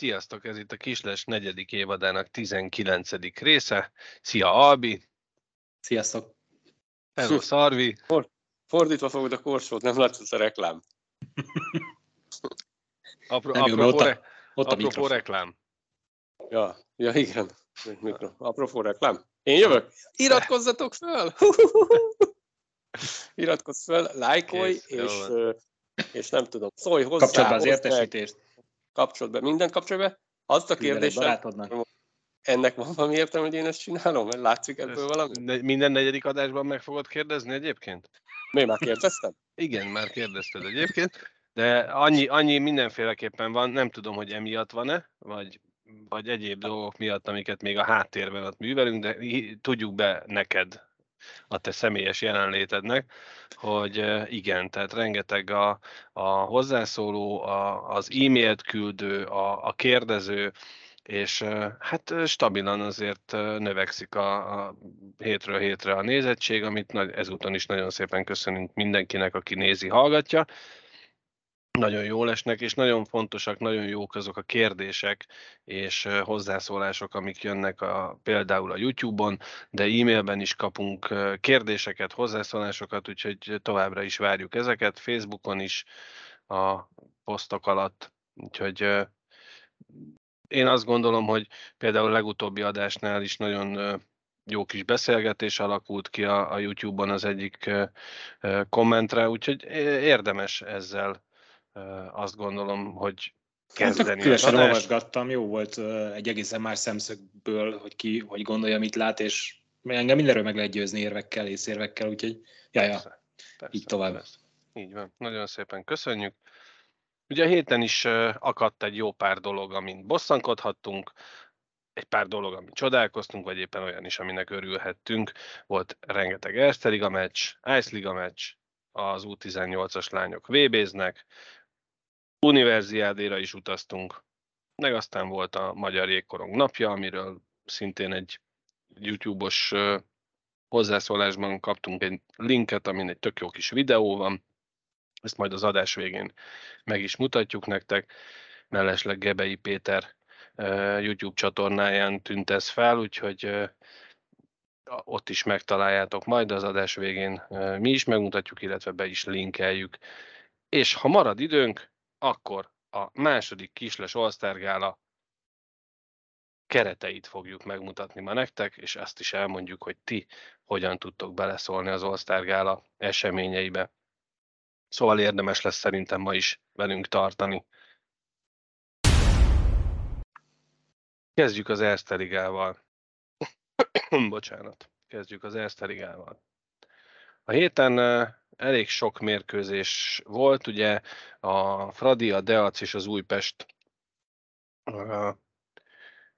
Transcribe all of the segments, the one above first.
Sziasztok, ez itt a Kisles negyedik évadának 19. része. Szia Albi! Sziasztok! Hello Szarvi! Fordítva fogod a korsót, nem látszott a reklám. Apro, Nem apropó, ott a- re, Ott a apropó reklám. Ja, ja igen. Mikro. Apropó reklám. Én jövök. Iratkozzatok fel! Iratkozz fel, lájkolj, Kész, és, és nem tudom, szólj hozzá. Kapcsolt be az oszd meg, értesítést. Kapcsolt be, mindent kapcsolj be. Azt a barátodnak. ennek van valami értelme, hogy én ezt csinálom? Mert látszik ebből Ezt valami? ne- Minden negyedik adásban meg fogod kérdezni egyébként? Miért már kérdeztem? Igen, már kérdezted egyébként, de annyi, annyi mindenféleképpen van, nem tudom, hogy emiatt van-e, vagy, vagy egyéb dolgok miatt, amiket még a háttérben ott művelünk, de tudjuk be neked, a te személyes jelenlétednek, hogy igen, tehát rengeteg a, a hozzászóló, a, az e-mailt küldő, a, a kérdező, és hát stabilan azért növekszik a, a hétről hétre a nézettség, amit nagy, ezúton is nagyon szépen köszönünk mindenkinek, aki nézi, hallgatja. Nagyon jól esnek, és nagyon fontosak, nagyon jók azok a kérdések és hozzászólások, amik jönnek a, például a YouTube-on, de e-mailben is kapunk kérdéseket, hozzászólásokat, úgyhogy továbbra is várjuk ezeket, Facebookon is a posztok alatt, úgyhogy én azt gondolom, hogy például a legutóbbi adásnál is nagyon jó kis beszélgetés alakult ki a, a YouTube-on az egyik kommentre, úgyhogy érdemes ezzel azt gondolom, hogy kezdeni Hát, az különösen adást. olvasgattam, jó volt egy egészen más szemszögből, hogy ki hogy gondolja, mit lát, és engem mindenről meg lehet győzni érvekkel, észérvekkel, úgyhogy ja, ja, így tovább. persze. Így van, nagyon szépen köszönjük. Ugye a héten is akadt egy jó pár dolog, amin bosszankodhattunk, egy pár dolog, amin csodálkoztunk, vagy éppen olyan is, aminek örülhettünk. Volt rengeteg Erste Liga meccs, Ice Liga meccs, az U18-as lányok VB-znek, Universiádéra is utaztunk, meg aztán volt a Magyar Jégkorong napja, amiről szintén egy YouTube-os hozzászólásban kaptunk egy linket, amin egy tök jó kis videó van, ezt majd az adás végén meg is mutatjuk nektek. Mellesleg Gebei Péter YouTube csatornáján tűnt ez fel, úgyhogy ott is megtaláljátok majd az adás végén. Mi is megmutatjuk, illetve be is linkeljük. És ha marad időnk, akkor a második Kisles All-Star Gála kereteit fogjuk megmutatni ma nektek, és azt is elmondjuk, hogy ti hogyan tudtok beleszólni az All-Star Gála eseményeibe. Szóval érdemes lesz szerintem ma is velünk tartani. Kezdjük az Erste Ligával. Bocsánat. Kezdjük az Erste Ligával. A héten eh, elég sok mérkőzés volt, ugye a Fradi, a Deac és az Újpest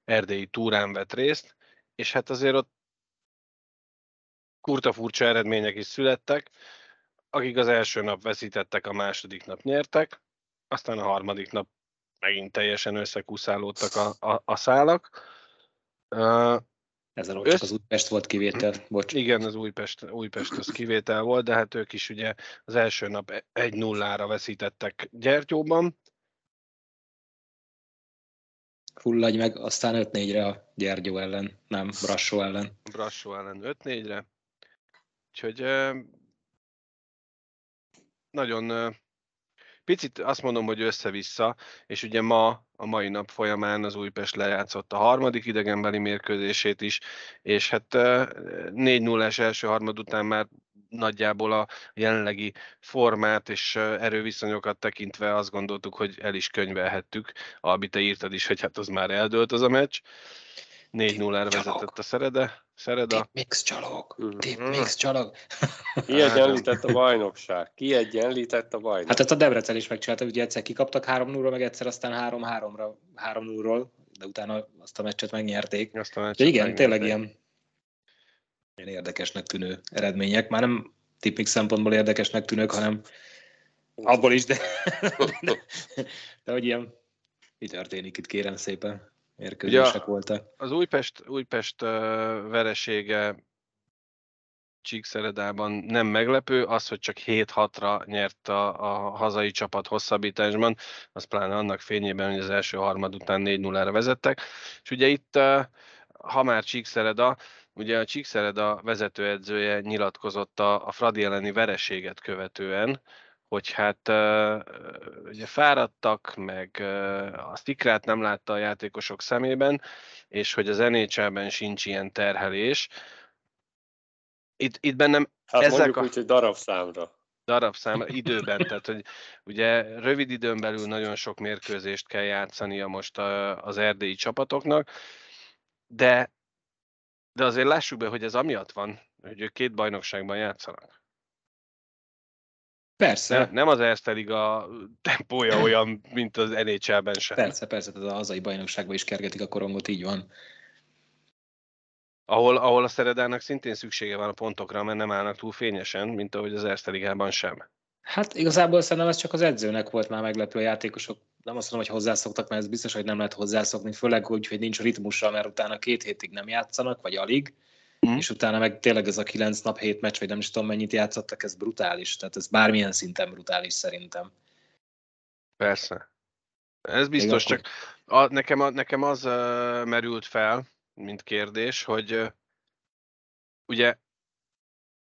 erdélyi túrán vett részt, és hát azért ott kurta furcsa eredmények is születtek, akik az első nap veszítettek, a második nap nyertek, aztán a harmadik nap megint teljesen összekuszálódtak a, a, a szálak. Ott Össz- csak az Újpest volt kivétel, bocs. igen, az Újpest, Újpest az kivétel volt, de hát ők is ugye az első nap 1-0-ra veszítettek Gyertyóban, Fulladj meg, aztán 5-4-re a Gyergyó ellen, nem, Brassó ellen. Brassó ellen 5-4-re. Úgyhogy nagyon picit azt mondom, hogy össze-vissza, és ugye ma, a mai nap folyamán az Újpest lejátszott a harmadik idegenbeli mérkőzését is, és hát ö, 4-0-es első harmad után már nagyjából a jelenlegi formát és erőviszonyokat tekintve azt gondoltuk, hogy el is könyvelhettük. Albi, te írtad is, hogy hát az már eldőlt az a meccs. 4-0-ra vezetett a Szerede. Szereda. Mix csalog, Mhm. tip mix csalog. Kiegyenlített a bajnokság. Kiegyenlített a bajnokság. Hát ezt a Debrecen is megcsinálta, ugye egyszer kikaptak 3-0-ra, meg egyszer aztán 3-3-ra, 3-0-ról, de utána azt a meccset megnyerték. Azt a meccset Ja, igen, megnyerték. tényleg ilyen, ilyen érdekesnek tűnő eredmények. Már nem tipik szempontból érdekesnek tűnők, hanem Abból is, de, de, de hogy ilyen, mi történik itt, kérem szépen, mérkőzések voltak. Az Újpest, Újpest veresége Csíkszeredában nem meglepő, az, hogy csak 7-6-ra nyert a, a hazai csapat hosszabbításban, az pláne annak fényében, hogy az első harmad után 4-0-ra vezettek. És ugye itt, ha már Csíkszereda, ugye a Csíkszereda vezetőedzője nyilatkozott a, a Fradi elleni vereséget követően, hogy hát ugye fáradtak, meg a szikrát nem látta a játékosok szemében, és hogy az nhl sincs ilyen terhelés, itt, itt bennem hát ezek a... úgy, hogy darabszámra. Darabszámra, időben, tehát hogy ugye rövid időn belül nagyon sok mérkőzést kell játszania most a, az erdélyi csapatoknak, de, de azért lássuk be, hogy ez amiatt van, hogy ők két bajnokságban játszanak. Persze. Nem, nem az Erste Liga tempója olyan, mint az NHL-ben sem. Persze, persze, tehát a hazai bajnokságban is kergetik a korongot, így van ahol, ahol a Szeredának szintén szüksége van a pontokra, mert nem állnak túl fényesen, mint ahogy az Erste Ligában sem. Hát igazából szerintem ez csak az edzőnek volt már meglepő a játékosok. Nem azt mondom, hogy hozzászoktak, mert ez biztos, hogy nem lehet hozzászokni, főleg úgy, hogy nincs ritmusa, mert utána két hétig nem játszanak, vagy alig, mm. és utána meg tényleg ez a kilenc nap, hét meccs, vagy nem is tudom mennyit játszottak, ez brutális. Tehát ez bármilyen szinten brutális szerintem. Persze. Ez biztos, csak a, nekem, a, nekem az uh, merült fel, mint kérdés, hogy ugye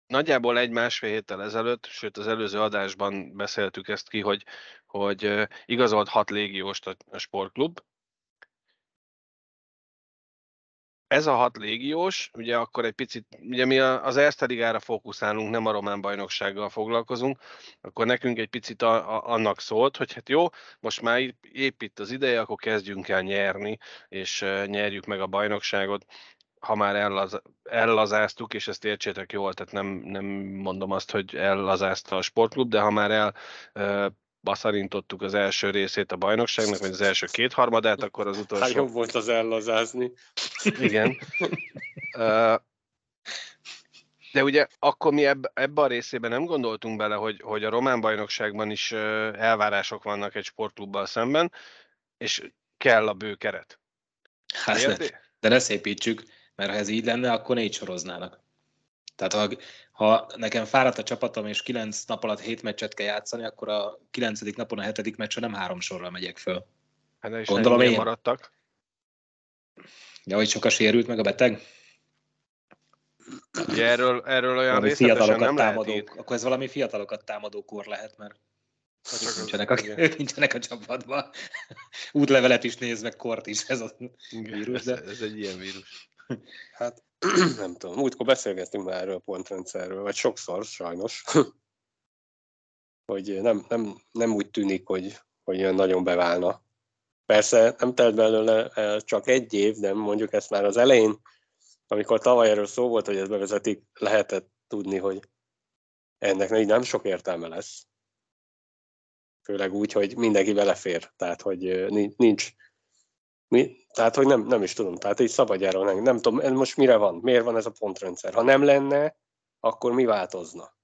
nagyjából egy-másfél héttel ezelőtt, sőt az előző adásban beszéltük ezt ki, hogy, hogy igazolt hat légióst a sportklub, ez a hat légiós, ugye akkor egy picit, ugye mi az Erste Ligára fókuszálunk, nem a román bajnoksággal foglalkozunk, akkor nekünk egy picit a, a, annak szólt, hogy hát jó, most már épp itt az ideje, akkor kezdjünk el nyerni, és nyerjük meg a bajnokságot, ha már ellaz, ellazáztuk, és ezt értsétek jól, tehát nem, nem mondom azt, hogy ellazázta a sportklub, de ha már el baszarintottuk az első részét a bajnokságnak, vagy az első kétharmadát, akkor az utolsó... Hát jobb volt az ellazázni. Igen. De ugye akkor mi ebbe, ebbe a részében nem gondoltunk bele, hogy, hogy a román bajnokságban is elvárások vannak egy sportklubbal szemben, és kell a bő keret. Hát, de, de ne szépítsük, mert ha ez így lenne, akkor négy soroznának. Tehát ha, ha nekem fáradt a csapatom, és kilenc nap alatt hét meccset kell játszani, akkor a kilencedik napon a hetedik meccsen nem három sorra megyek föl. Hát is Gondolom én. maradtak. Ja, hogy soka sérült meg a beteg? Ugye erről, erről olyan valami részletesen nem támadók, lehet Akkor ez valami fiatalokat támadó kor lehet, mert ők nincsenek, a, ők nincsenek a csapatban. Útlevelet is néz, meg kort is ez a vírus. De... Ez, ez egy ilyen vírus. Hát nem tudom, múltkor beszélgettünk már erről a pontrendszerről, vagy sokszor sajnos, hogy nem, nem, nem úgy tűnik, hogy, hogy nagyon beválna. Persze nem telt belőle el csak egy év, de mondjuk ezt már az elején, amikor tavaly erről szó volt, hogy ezt bevezetik, lehetett tudni, hogy ennek nem sok értelme lesz. Főleg úgy, hogy mindenki belefér. Tehát, hogy nincs, mi? Tehát, hogy nem, nem is tudom. Tehát így szabadjáról nem, nem tudom, ez most mire van? Miért van ez a pontrendszer? Ha nem lenne, akkor mi változna?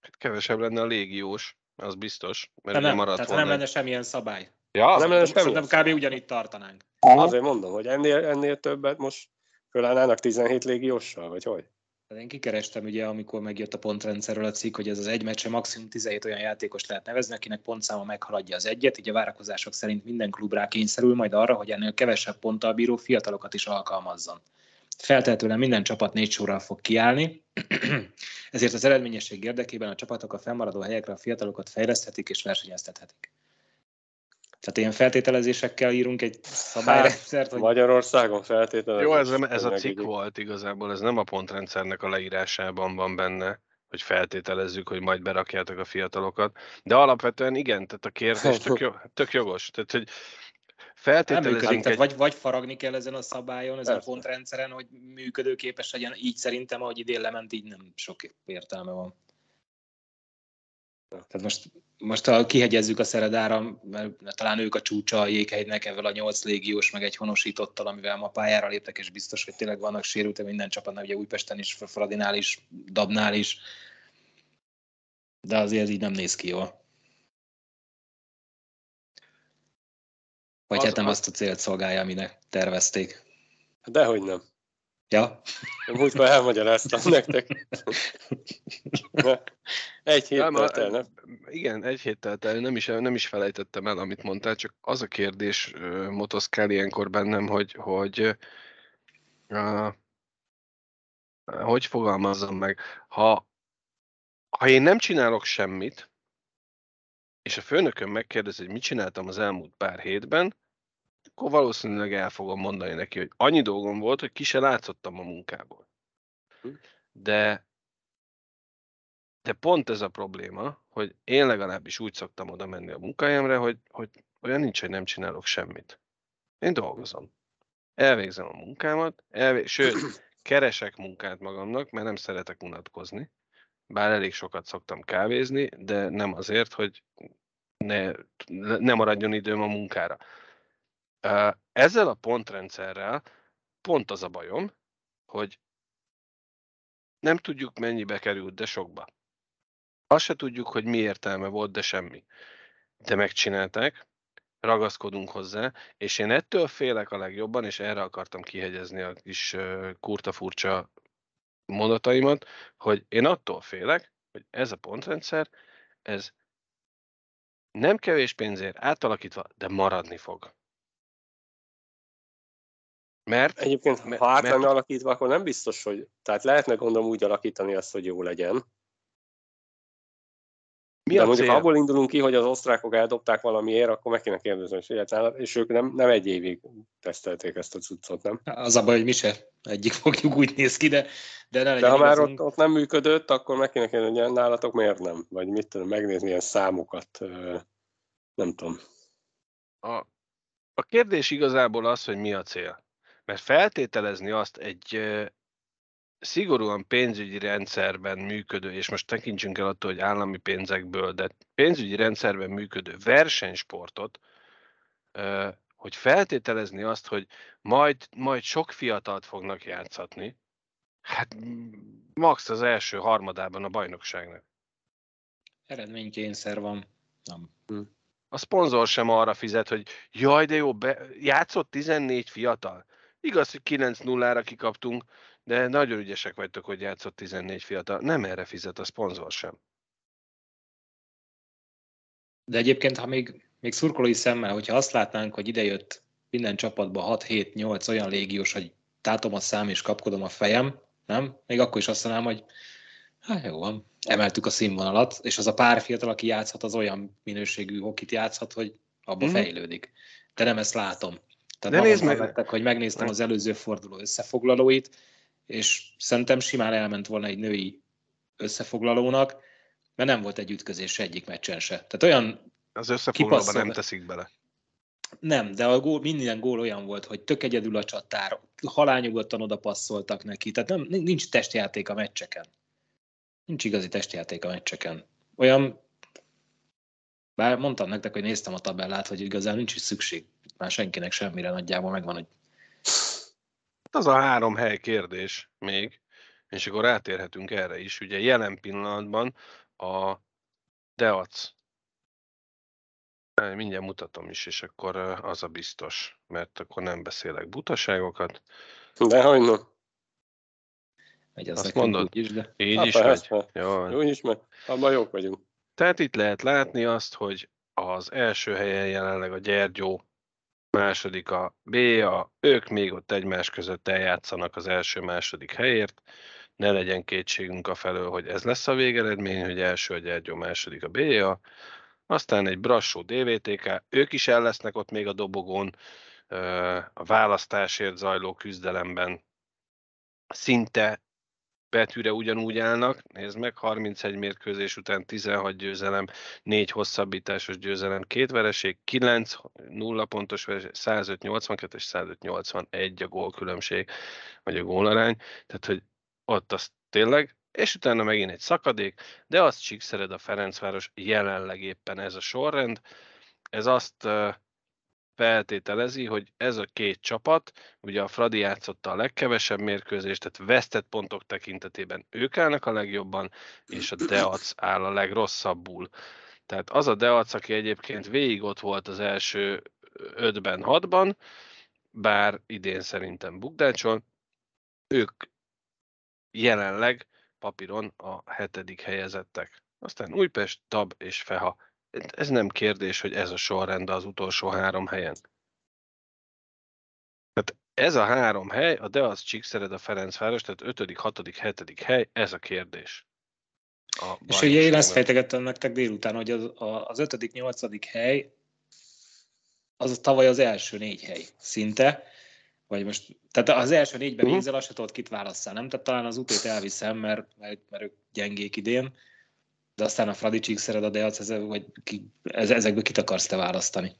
Hát kevesebb lenne a légiós, az biztos. Mert nem, maradt tehát volna. nem lenne semmilyen szabály. Ja, nem lenne semmilyen kb. ugyanitt tartanánk. Azért mondom, hogy ennél, ennél többet most fölállnának 17 légióssal, vagy hogy? Hát én kikerestem ugye, amikor megjött a pontrendszerről a cikk, hogy ez az egy meccse maximum 17 olyan játékos lehet nevezni, akinek pontszáma meghaladja az egyet, így a várakozások szerint minden klub rá kényszerül majd arra, hogy ennél kevesebb ponttal bíró fiatalokat is alkalmazzon. Feltehetően minden csapat négy sorral fog kiállni, ezért az eredményesség érdekében a csapatok a fennmaradó helyekre a fiatalokat fejleszthetik és versenyeztethetik. Tehát ilyen feltételezésekkel írunk egy szabályrendszert. Hát, Magyarországon feltételezés. Jó, ez, ez a cikk volt igazából, ez nem a pontrendszernek a leírásában van benne, hogy feltételezzük, hogy majd berakjátok a fiatalokat. De alapvetően igen, tehát a kérdés tök, jó, tök jogos. Tehát, hogy feltételezünk egy... tehát vagy, vagy faragni kell ezen a szabályon, ezen Persze. a pontrendszeren, hogy működőképes legyen. Így szerintem, ahogy idén lement, így nem sok értelme van. Tehát most, most ha kihegyezzük a Szeredára, mert talán ők a csúcsa a jéghegynek, evel a nyolc légiós, meg egy honosítottal, amivel ma pályára léptek, és biztos, hogy tényleg vannak sérültek minden csapatnál, ugye Újpesten is, Fradinál is, Dabnál is, de azért így nem néz ki jól. Vagy az, hát nem az... azt a célt szolgálja, aminek tervezték. Dehogy nem. Ja? Én múltkor elmagyaráztam nektek. Egy hét Nem, telt el, nem? Igen, egy héttel el, nem is, nem is felejtettem el, amit mondtál, csak az a kérdés ö, motoszkál ilyenkor bennem, hogy, hogy uh, hogy fogalmazzam meg, ha, ha én nem csinálok semmit, és a főnököm megkérdez, hogy mit csináltam az elmúlt pár hétben, akkor valószínűleg el fogom mondani neki, hogy annyi dolgom volt, hogy ki se látszottam a munkából. Hm. De de pont ez a probléma, hogy én legalábbis úgy szoktam oda menni a munkahelyemre, hogy, hogy olyan nincs, hogy nem csinálok semmit. Én dolgozom. Elvégzem a munkámat, elvég... sőt, keresek munkát magamnak, mert nem szeretek unatkozni. Bár elég sokat szoktam kávézni, de nem azért, hogy ne, ne maradjon időm a munkára. Ezzel a pontrendszerrel pont az a bajom, hogy nem tudjuk mennyibe került, de sokba. Azt se tudjuk, hogy mi értelme volt, de semmi. De megcsinálták, ragaszkodunk hozzá, és én ettől félek a legjobban, és erre akartam kihegyezni a kis ö, kurta furcsa mondataimat, hogy én attól félek, hogy ez a pontrendszer, ez nem kevés pénzért átalakítva, de maradni fog. Mert Egyébként, Mert- ha át mert- lenne alakítva, akkor nem biztos, hogy... Tehát lehetne gondolom úgy alakítani azt, hogy jó legyen. mi De a mondjuk cél? ha abból indulunk ki, hogy az osztrákok eldobták valamiért, akkor meg kéne kérdezni, hogy nálad- és ők nem, nem egy évig tesztelték ezt a cuccot, nem? Az a baj, hogy mi se egyik fogjuk úgy néz ki, de, de ne legyen De ha már ott, ott nem működött, akkor meg kéne kérdezni, hogy nálatok miért nem? Vagy mit tudom, megnézni ilyen számokat, nem tudom. A, a kérdés igazából az, hogy mi a cél. Mert feltételezni azt egy szigorúan pénzügyi rendszerben működő, és most tekintsünk el attól, hogy állami pénzekből, de pénzügyi rendszerben működő versenysportot, hogy feltételezni azt, hogy majd, majd sok fiatalt fognak játszatni, hát max az első harmadában a bajnokságnak. Eredménykényszer van. Nem. A szponzor sem arra fizet, hogy jaj, de jó, be, játszott 14 fiatal. Igaz, hogy 9-0-ra kikaptunk, de nagyon ügyesek vagytok, hogy játszott 14 fiatal. Nem erre fizet a szponzor sem. De egyébként, ha még, még szurkolói szemmel, hogyha azt látnánk, hogy idejött minden csapatba 6-7-8 olyan légiós, hogy tátom a szám és kapkodom a fejem, nem? Még akkor is azt mondanám, hogy hát jó van, emeltük a színvonalat, és az a pár fiatal, aki játszhat, az olyan minőségű hokit játszhat, hogy abba Mhm. fejlődik. De nem ezt látom. Tehát De ma nézd meg... vettek, hogy megnéztem az előző forduló összefoglalóit, és szerintem simán elment volna egy női összefoglalónak, mert nem volt egy ütközés egyik meccsen se. Tehát olyan Az összefoglalóban nem teszik bele. nem, de a gól, minden gól olyan volt, hogy tök egyedül a csatár, halányugodtan oda passzoltak neki, tehát nem, nincs testjáték a meccseken. Nincs igazi testjáték a meccseken. Olyan, bár mondtam nektek, hogy néztem a tabellát, hogy igazán nincs is szükség már senkinek semmire nagyjából megvan, hogy Hát az a három hely kérdés még, és akkor rátérhetünk erre is. Ugye jelen pillanatban a Deac, mindjárt mutatom is, és akkor ö, az a biztos, mert akkor nem beszélek butaságokat. De megy az Azt mondod? úgy is, de Így Hát is megy. persze. Jó, van. Jó is, mert abban jók vagyunk. Tehát itt lehet látni azt, hogy az első helyen jelenleg a Gyergyó, második a B-a, ők még ott egymás között eljátszanak az első-második helyért. Ne legyen kétségünk a felől, hogy ez lesz a végeredmény, hogy első a Gyergyó, második a B-a. Aztán egy Brassó DVTK, ők is el lesznek ott még a dobogón, a választásért zajló küzdelemben szinte betűre ugyanúgy állnak. Nézd meg, 31 mérkőzés után 16 győzelem, 4 hosszabbításos győzelem, 2 vereség, 9 0 pontos vereség, 105-82 és 105-81 a gólkülönbség, vagy a gólarány. Tehát, hogy ott az tényleg, és utána megint egy szakadék, de azt csíkszered a Ferencváros jelenleg éppen ez a sorrend. Ez azt feltételezi, hogy ez a két csapat, ugye a Fradi játszotta a legkevesebb mérkőzést, tehát vesztett pontok tekintetében ők állnak a legjobban, és a Deac áll a legrosszabbul. Tehát az a Deac, aki egyébként végig ott volt az első 5-ben, 6-ban, bár idén szerintem bukdácsol, ők jelenleg papíron a hetedik helyezettek. Aztán Újpest, Tab és Feha. Ez nem kérdés, hogy ez a sorrend az utolsó három helyen. Tehát ez a három hely, a Deac Csíkszered, a Ferencváros, tehát 5., 6., 7. hely, ez a kérdés. A és ugye én ezt fejtegettem nektek délután, hogy az, az 5., 8. hely, az tavaly az első négy hely szinte, vagy most, tehát az első négyben uh-huh. nézel, azt se tudod, kit válasszál, nem? Tehát talán az utét elviszem, mert, mert, mert ők gyengék idén, de aztán a Fradi Csíkszered, a Deac, ez, vagy ki, ez, ezekből kit akarsz te választani?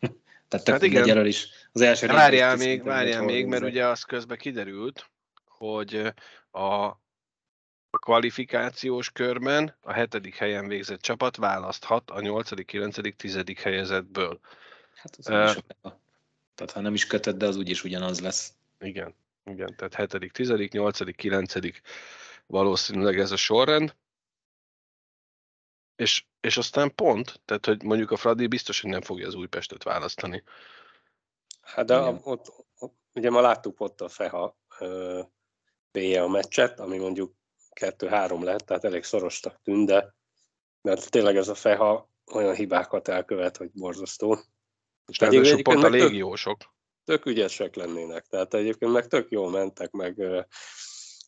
Tehát hát igen. Is. Az első várjál még, várjál még, mert ugye az közben kiderült, hogy a kvalifikációs körben a hetedik helyen végzett csapat választhat a nyolcadik, kilencedik, tizedik helyezetből. Hát az uh, is tehát ha nem is kötött, de az úgyis ugyanaz lesz. Igen, igen, tehát hetedik, tizedik, nyolcadik, kilencedik valószínűleg ez a sorrend. És, és aztán pont, tehát hogy mondjuk a Fradi biztos, hogy nem fogja az Újpestet választani. Hát de ott, ott, ugye ma láttuk ott a Feha vége a meccset, ami mondjuk 2-3 lett, tehát elég szorostak tűnt, de mert tényleg ez a Feha olyan hibákat elkövet, hogy borzasztó. És ráadásul pont a légiósok. Tök, tök ügyesek lennének, tehát egyébként meg tök jól mentek, meg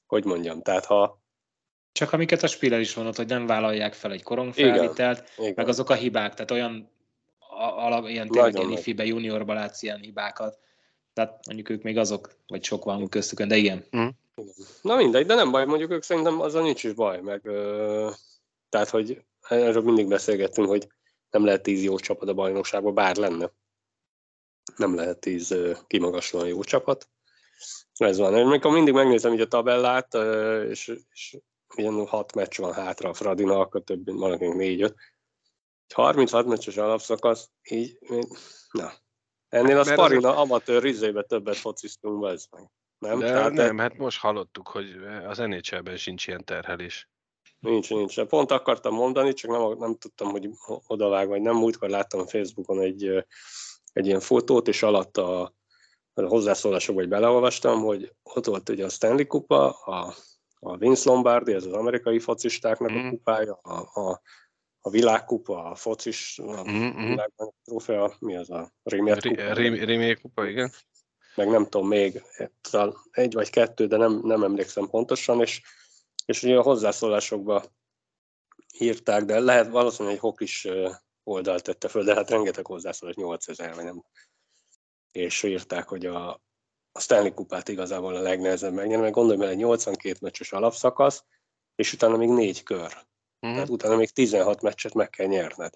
hogy mondjam, tehát ha csak amiket a Spiller is mondott, hogy nem vállalják fel egy korongfelvitelt, meg igen. azok a hibák, tehát olyan alap, ilyen tényleg ilyen ifibe, juniorba látsz ilyen hibákat. Tehát mondjuk ők még azok, vagy sok van köztük, de igen. Mm. Na mindegy, de nem baj, mondjuk ők szerintem azzal nincs is baj, meg ö, tehát, hogy erről mindig beszélgettünk, hogy nem lehet tíz jó csapat a bajnokságban, bár lenne. Nem lehet tíz ö, kimagaslóan jó csapat. Ez van. Amikor mindig megnézem így a tabellát, ö, és, és ilyen hat meccs van hátra a Fradinak, a többi, valakinek négy-öt. 36 meccses alapszakasz, így, na. Ennél a Sparina amatőr rizébe többet fociztunk be, ez meg. Nem? De Tehát nem, hát most hallottuk, hogy az nhl sincs ilyen terhelés. Nincs, nincs. Pont akartam mondani, csak nem, nem tudtam, hogy odavág, vagy nem. Múltkor láttam Facebookon egy, egy ilyen fotót, és alatt a, a hozzászólásokba, hogy beleolvastam, hogy ott volt ugye a Stanley Kupa, a a Vince Lombardi, ez az amerikai focistáknak mm. a kupája, a, a, a világkupa, a focis, a mm-hmm. világban trófea, mi az a Rémier kupa? Rémier kupa, igen. Meg nem tudom még, egy vagy kettő, de nem, nem emlékszem pontosan, és, és ugye a hozzászólásokba írták, de lehet valószínűleg egy hokis oldalt tette föl, de hát rengeteg hozzászólás, 8000 vagy nem. És írták, hogy a, a Stanley kupát igazából a legnehezebb megnyerni, mert gondolj bele, 82 meccses alapszakasz, és utána még négy kör. Mm. Tehát utána még 16 meccset meg kell nyerned.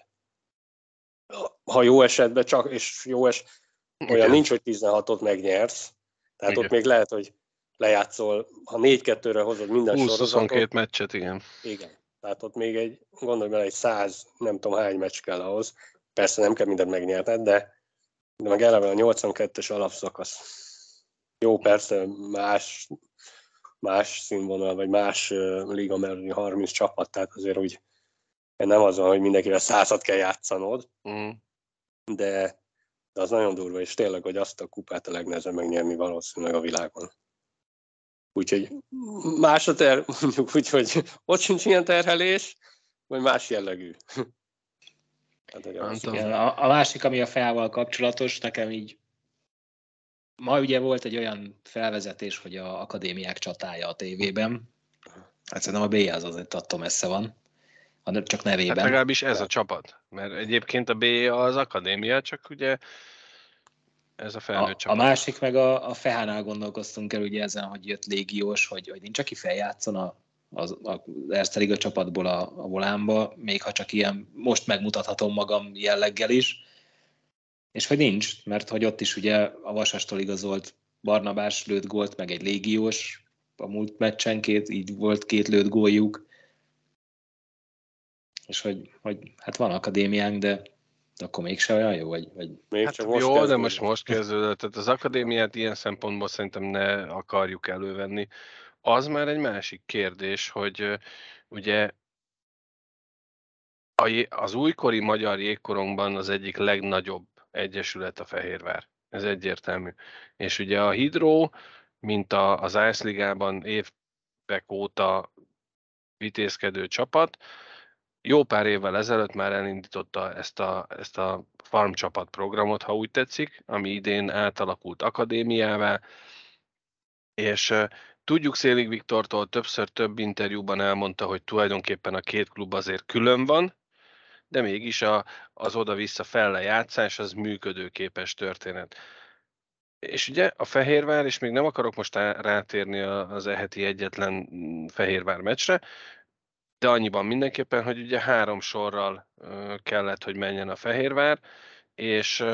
Ha jó esetben csak, és jó es, olyan Igen. nincs, hogy 16-ot megnyersz, tehát igen. ott még lehet, hogy lejátszol, ha 4-2-re hozod minden 20 sorozatot. 22 meccset, igen. Igen. Tehát ott még egy, gondolj bele, egy 100, nem tudom hány meccs kell ahhoz. Persze nem kell mindent megnyerned, de, de meg eleve a 82-es alapszakasz jó, persze más, más színvonal, vagy más liga mellé 30 csapat, tehát azért úgy nem az van, hogy mindenkivel százat kell játszanod, mm. de, de az nagyon durva, és tényleg, hogy azt a kupát a legnehezebb megnyerni valószínűleg a világon. Úgyhogy más a ter, mondjuk úgy, hogy ott sincs ilyen terhelés, vagy más jellegű. Hát, a, a másik, ami a feával kapcsolatos, nekem így Ma ugye volt egy olyan felvezetés, hogy a akadémiák csatája a tévében. Hát szerintem a B az azért attól messze van, hanem csak nevében. Hát legalábbis ez a csapat, mert egyébként a B az akadémia, csak ugye ez a felnőtt a, csapat. A másik meg a, a Fehánál gondolkoztunk el ugye ezen, hogy jött légiós, hogy, hogy nincs, aki feljátszon a, az, az Erste Liga csapatból a, a volánba, még ha csak ilyen, most megmutathatom magam jelleggel is, és hogy nincs, mert hogy ott is ugye a Vasastól igazolt Barnabás lőtt gólt, meg egy légiós a múlt meccsen, két, így volt két lőtt góljuk, és hogy, hogy hát van akadémiánk, de akkor mégse olyan jó, vagy... vagy... Még hát most jó, kezdődött. de most most kezdődött. Tehát az akadémiát ilyen szempontból szerintem ne akarjuk elővenni. Az már egy másik kérdés, hogy ugye az újkori magyar jégkorongban az egyik legnagyobb egyesület a Fehérvár. Ez egyértelmű. És ugye a Hidró, mint a, az Ice Ligában évek óta vitézkedő csapat, jó pár évvel ezelőtt már elindította ezt a, ezt a farm csapat programot, ha úgy tetszik, ami idén átalakult akadémiává, és tudjuk Szélig Viktortól többször több interjúban elmondta, hogy tulajdonképpen a két klub azért külön van, de mégis a, az oda-vissza felle játszás az működőképes történet. És ugye a Fehérvár, és még nem akarok most rátérni az eheti egyetlen mm, Fehérvár meccsre, de annyiban mindenképpen, hogy ugye három sorral kellett, hogy menjen a Fehérvár, és,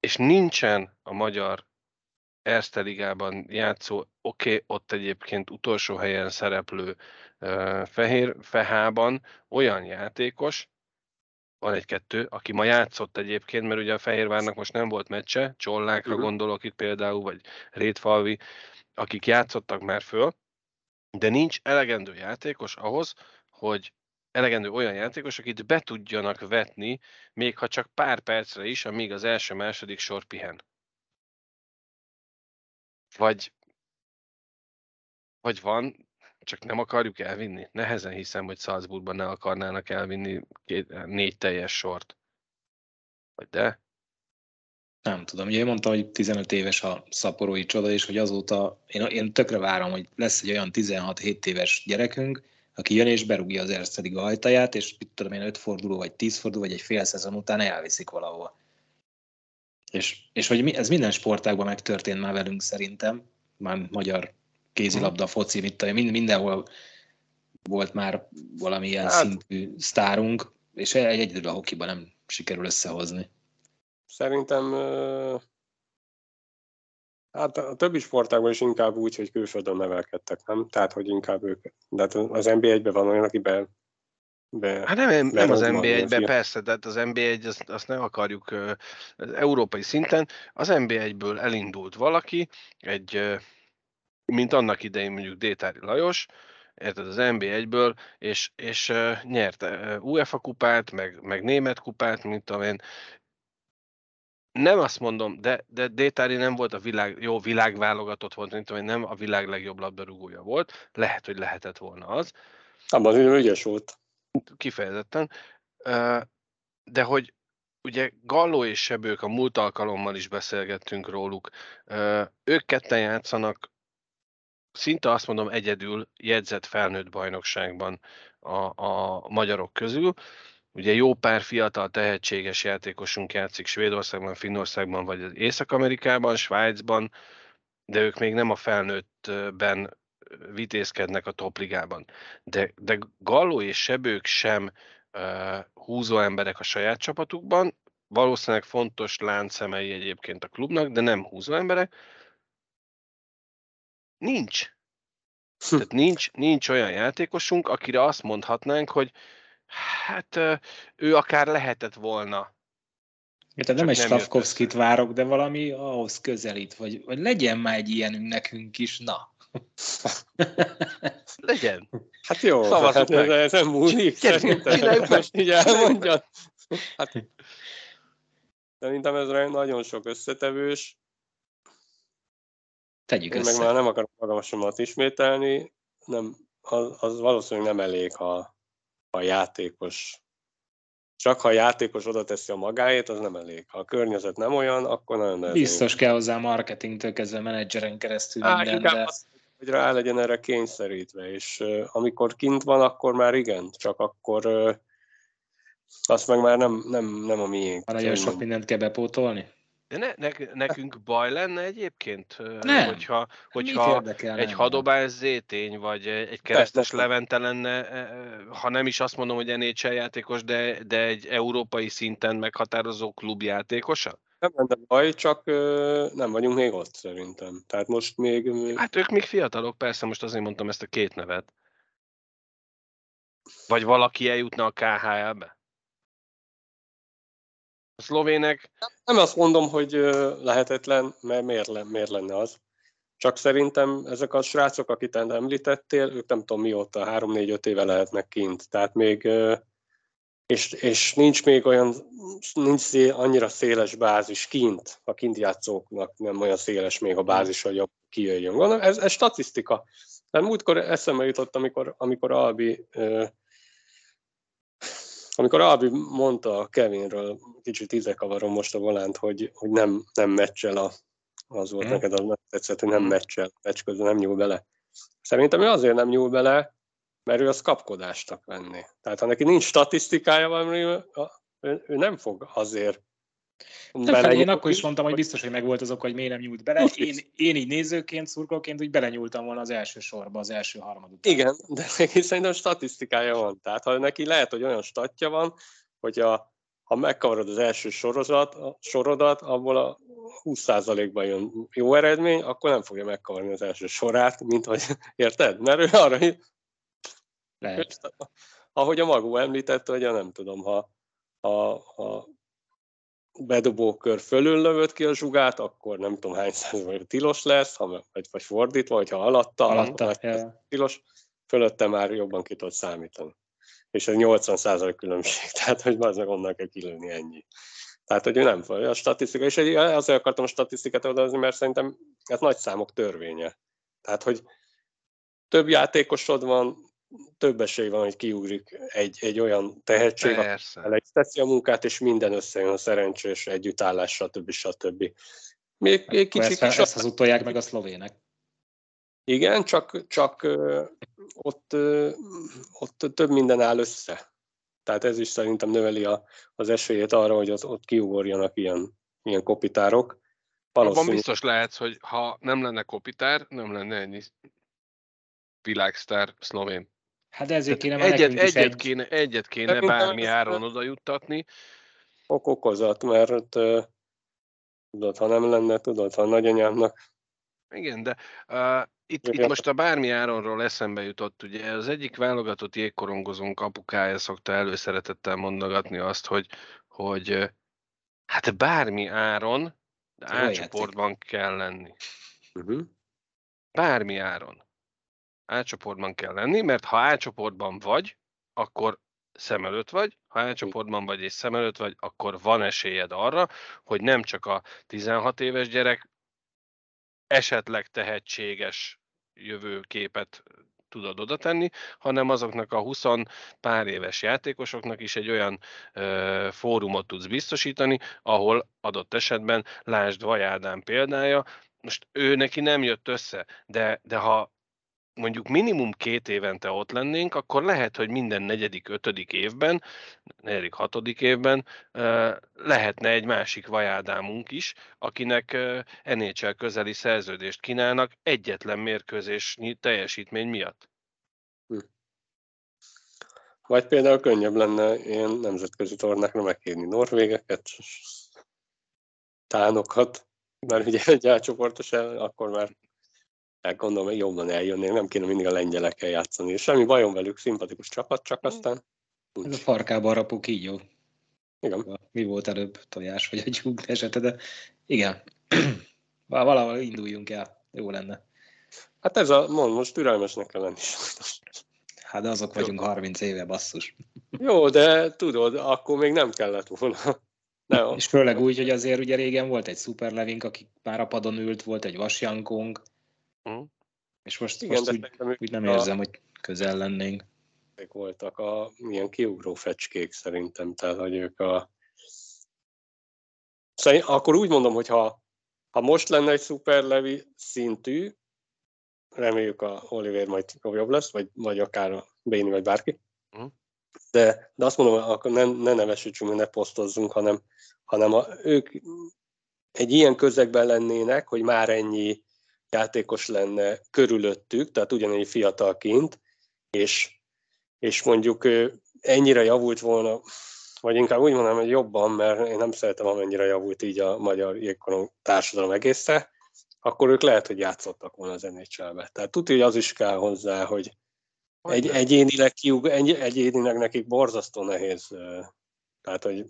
és nincsen a magyar Erste Ligában játszó, oké, okay, ott egyébként utolsó helyen szereplő Fehér Fehában olyan játékos, van egy-kettő, aki ma játszott egyébként, mert ugye a Fehérvárnak most nem volt meccse, Csollákra uh-huh. gondolok itt például, vagy Rétfalvi, akik játszottak már föl, de nincs elegendő játékos ahhoz, hogy elegendő olyan játékos, akit be tudjanak vetni, még ha csak pár percre is, amíg az első-második sor pihen. Vagy, vagy van, csak nem akarjuk elvinni. Nehezen hiszem, hogy Salzburgban ne akarnának elvinni két, négy teljes sort. Vagy de? Nem tudom, ugye én mondtam, hogy 15 éves a szaporói csoda, és hogy azóta én, én tökre várom, hogy lesz egy olyan 16-7 éves gyerekünk, aki jön és berúgja az Erzsedig a ajtaját, és mit tudom én, 5 forduló, vagy 10 forduló, vagy egy fél szezon után elviszik valahova. És, és hogy ez minden sportágban megtörtént már velünk szerintem, már magyar kézilabda, foci, mit tudom, mind, mindenhol volt már valamilyen hát, szintű sztárunk, és egy egyedül a hokiban nem sikerül összehozni. Szerintem hát a többi sportágban is inkább úgy, hogy külföldön nevelkedtek, nem? Tehát, hogy inkább ők. De hát az NBA-ben van olyan, aki be, be Hát nem, nem az NBA-ben, persze, de hát az NBA-1 azt, azt nem akarjuk az európai szinten. Az NBA-ből elindult valaki, egy, mint annak idején mondjuk Détári Lajos, érted, az NB1-ből, és, és nyert UEFA kupát, meg, meg német kupát, mint tudom én, nem azt mondom, de, de Détári nem volt a világ, jó világválogatott volt, mint tudom, nem a világ legjobb labdarúgója volt. Lehet, hogy lehetett volna az. Abban az ügyes volt. Kifejezetten. De hogy ugye Galló és Sebők, a múlt alkalommal is beszélgettünk róluk, ők ketten játszanak szinte azt mondom egyedül jegyzett felnőtt bajnokságban a, a magyarok közül. Ugye jó pár fiatal, tehetséges játékosunk játszik Svédországban, Finnországban, vagy Észak-Amerikában, Svájcban, de ők még nem a felnőttben vitézkednek a topligában. De, de Galló és Sebők sem uh, húzó emberek a saját csapatukban, valószínűleg fontos láncszemei egyébként a klubnak, de nem húzó emberek. Nincs. Tehát nincs, nincs olyan játékosunk, akire azt mondhatnánk, hogy Hát ő akár lehetett volna. Érted, nem egy Stavkovskit várok, de valami ahhoz közelít, vagy, vagy legyen már egy ilyenünk nekünk is, na. Legyen. Hát jó, Szavazzuk hát meg. ez nem múlik. Csináljuk most így elmondja. Hát, szerintem ez nagyon sok összetevős. Tegyük Én össze. meg már nem akarok magasomat ismételni, nem, az, az valószínűleg nem elég, ha a játékos csak ha a játékos oda teszi a magáét, az nem elég. Ha a környezet nem olyan, akkor nagyon nehéz. Biztos kell hozzá marketingtől kezdve menedzseren keresztül Á, minden, de... Az, hogy rá legyen erre kényszerítve, és amikor kint van, akkor már igen, csak akkor azt meg már nem, nem, nem a miénk. Nagyon sok mindent kell bepótolni? De ne, ne, nekünk baj lenne egyébként, nem. hogyha, hogyha egy hadobás zétény, vagy egy keresztes Levente lenne, ha nem is azt mondom, hogy NHL játékos, de, de egy európai szinten meghatározó klubjátékosa? Nem lenne baj, csak nem vagyunk még ott szerintem. Tehát most még... Hát ők még fiatalok, persze, most azért mondtam ezt a két nevet. Vagy valaki eljutna a KHL-be? A szlovének... Nem azt mondom, hogy lehetetlen, mert miért, miért lenne az. Csak szerintem ezek a srácok, akit említettél, ők nem tudom mióta, 3-4-5 éve lehetnek kint. Tehát még és, és nincs még olyan, nincs szél, annyira széles bázis kint, a kint játszóknak nem olyan széles még a bázis, hogy jobb kijöjjön. Gondolom, ez, ez statisztika. De múltkor eszembe jutott, amikor, amikor Albi amikor Albi mondta Kevinről, kicsit ízekavarom most a volánt, hogy, hogy nem, nem meccsel a, az volt mm. neked, az tetszett, hogy nem mm. meccsel, meccs közben nem nyúl bele. Szerintem ő azért nem nyúl bele, mert ő az kapkodástak venni. Tehát ha neki nincs statisztikája valami, ő, ő nem fog azért nem, én akkor is mondtam, hogy biztos, hogy megvolt az ok, hogy miért nem nyúlt bele. Én, én így nézőként, szurkolként úgy belenyúltam volna az első sorba, az első harmad után. Igen, de neki szerintem statisztikája van. Tehát ha neki lehet, hogy olyan statja van, hogy a, ha megkavarod az első sorozat, a sorodat, abból a 20%-ban jön jó eredmény, akkor nem fogja megkavarni az első sorát, mint hogy, érted? Mert ő arra, lehet. Ahogy a magú említette, hogy nem tudom, ha, ha, ha bedobókör fölül lövöd ki a zsugát, akkor nem tudom hány százalék tilos lesz, ha, vagy, vagy fordítva, vagy ha alatta, alatta alatta yeah. tilos, fölötte már jobban ki tudod számítani. És ez 80 százalék különbség, tehát hogy az meg onnan kell kilőni ennyi. Tehát, hogy ő nem fog. A statisztika, és azért akartam a statisztikát adozni, mert szerintem ez nagy számok törvénye. Tehát, hogy több játékosod van, több esély van, hogy kiugrik egy, egy olyan tehetség, aki teszi a munkát, és minden összejön a szerencsés együttállás, stb. stb. Még egy kicsit ezt, ezt az utolják meg a szlovének. Igen, csak, csak ott, ott több minden áll össze. Tehát ez is szerintem növeli a, az esélyét arra, hogy az, ott kiugorjanak ilyen, ilyen kopitárok. Abban biztos lehet, hogy ha nem lenne kopitár, nem lenne ennyi világsztár szlovén. Hát ezért kéne már egyet, egyet, egy... kéne, egyet kéne bármi áron oda juttatni. Ok okozat, mert tudod, ha nem lenne, tudod, ha nagyanyámnak. Igen, de uh, itt, itt most a bármi áronról eszembe jutott, ugye az egyik válogatott jégkorongozónk apukája szokta előszeretettel mondogatni azt, hogy, hogy hát bármi áron, de átcsoportban kell lenni. Uh-huh. Bármi áron. Átcsoportban kell lenni, mert ha átcsoportban vagy, akkor szem előtt vagy, ha átcsoportban vagy és szem előtt vagy, akkor van esélyed arra, hogy nem csak a 16 éves gyerek esetleg tehetséges jövőképet tudod oda tenni, hanem azoknak a 20 pár éves játékosoknak is egy olyan ö, fórumot tudsz biztosítani, ahol adott esetben, lásd Vajádán példája, most ő neki nem jött össze, de, de ha mondjuk minimum két évente ott lennénk, akkor lehet, hogy minden negyedik, ötödik évben, negyedik, hatodik évben lehetne egy másik vajádámunk is, akinek NHL közeli szerződést kínálnak egyetlen mérkőzésnyi teljesítmény miatt. Hm. Vagy például könnyebb lenne ilyen nemzetközi tornákra megkérni norvégeket, tánokat, mert ugye egy átcsoportos el, akkor már hát gondolom, hogy jobban eljönnék, nem kéne mindig a lengyelekkel játszani. És semmi bajom velük, szimpatikus csapat, csak mm. aztán... Ez a farkába rapuk így jó. Igen. Mi volt előbb, tojás vagy a tyúk esete, de igen. Valahol induljunk el, jó lenne. Hát ez a, mond, most türelmesnek kell lenni. Hát de azok vagyunk jó. 30 éve, basszus. Jó, de tudod, akkor még nem kellett volna. Ne, és főleg úgy, hogy azért ugye régen volt egy szuperlevink, aki már a padon ült, volt egy vasjankónk, Mm. És most, Igen, most úgy, úgy nem érzem, a... hogy közel lennénk. Voltak a ilyen kiugró fecskék szerintem, tehát hogy ők a... Szóval akkor úgy mondom, hogy ha, ha most lenne egy szuperlevi szintű, reméljük a Oliver majd jobb lesz, vagy, vagy akár a Béni, vagy bárki. Mm. De, de azt mondom, akkor ne, ne nevesítsünk, ne posztozzunk, hanem, hanem a, ők egy ilyen közegben lennének, hogy már ennyi játékos lenne körülöttük, tehát ugyanegy fiatalként, és, és mondjuk ennyire javult volna, vagy inkább úgy mondanám, hogy jobban, mert én nem szeretem, amennyire javult így a magyar jégkorong társadalom egésze, akkor ők lehet, hogy játszottak volna az nhl Tehát tudja, hogy az is kell hozzá, hogy egy, egyénileg, kiug, egy, egyénileg nekik borzasztó nehéz. Tehát, hogy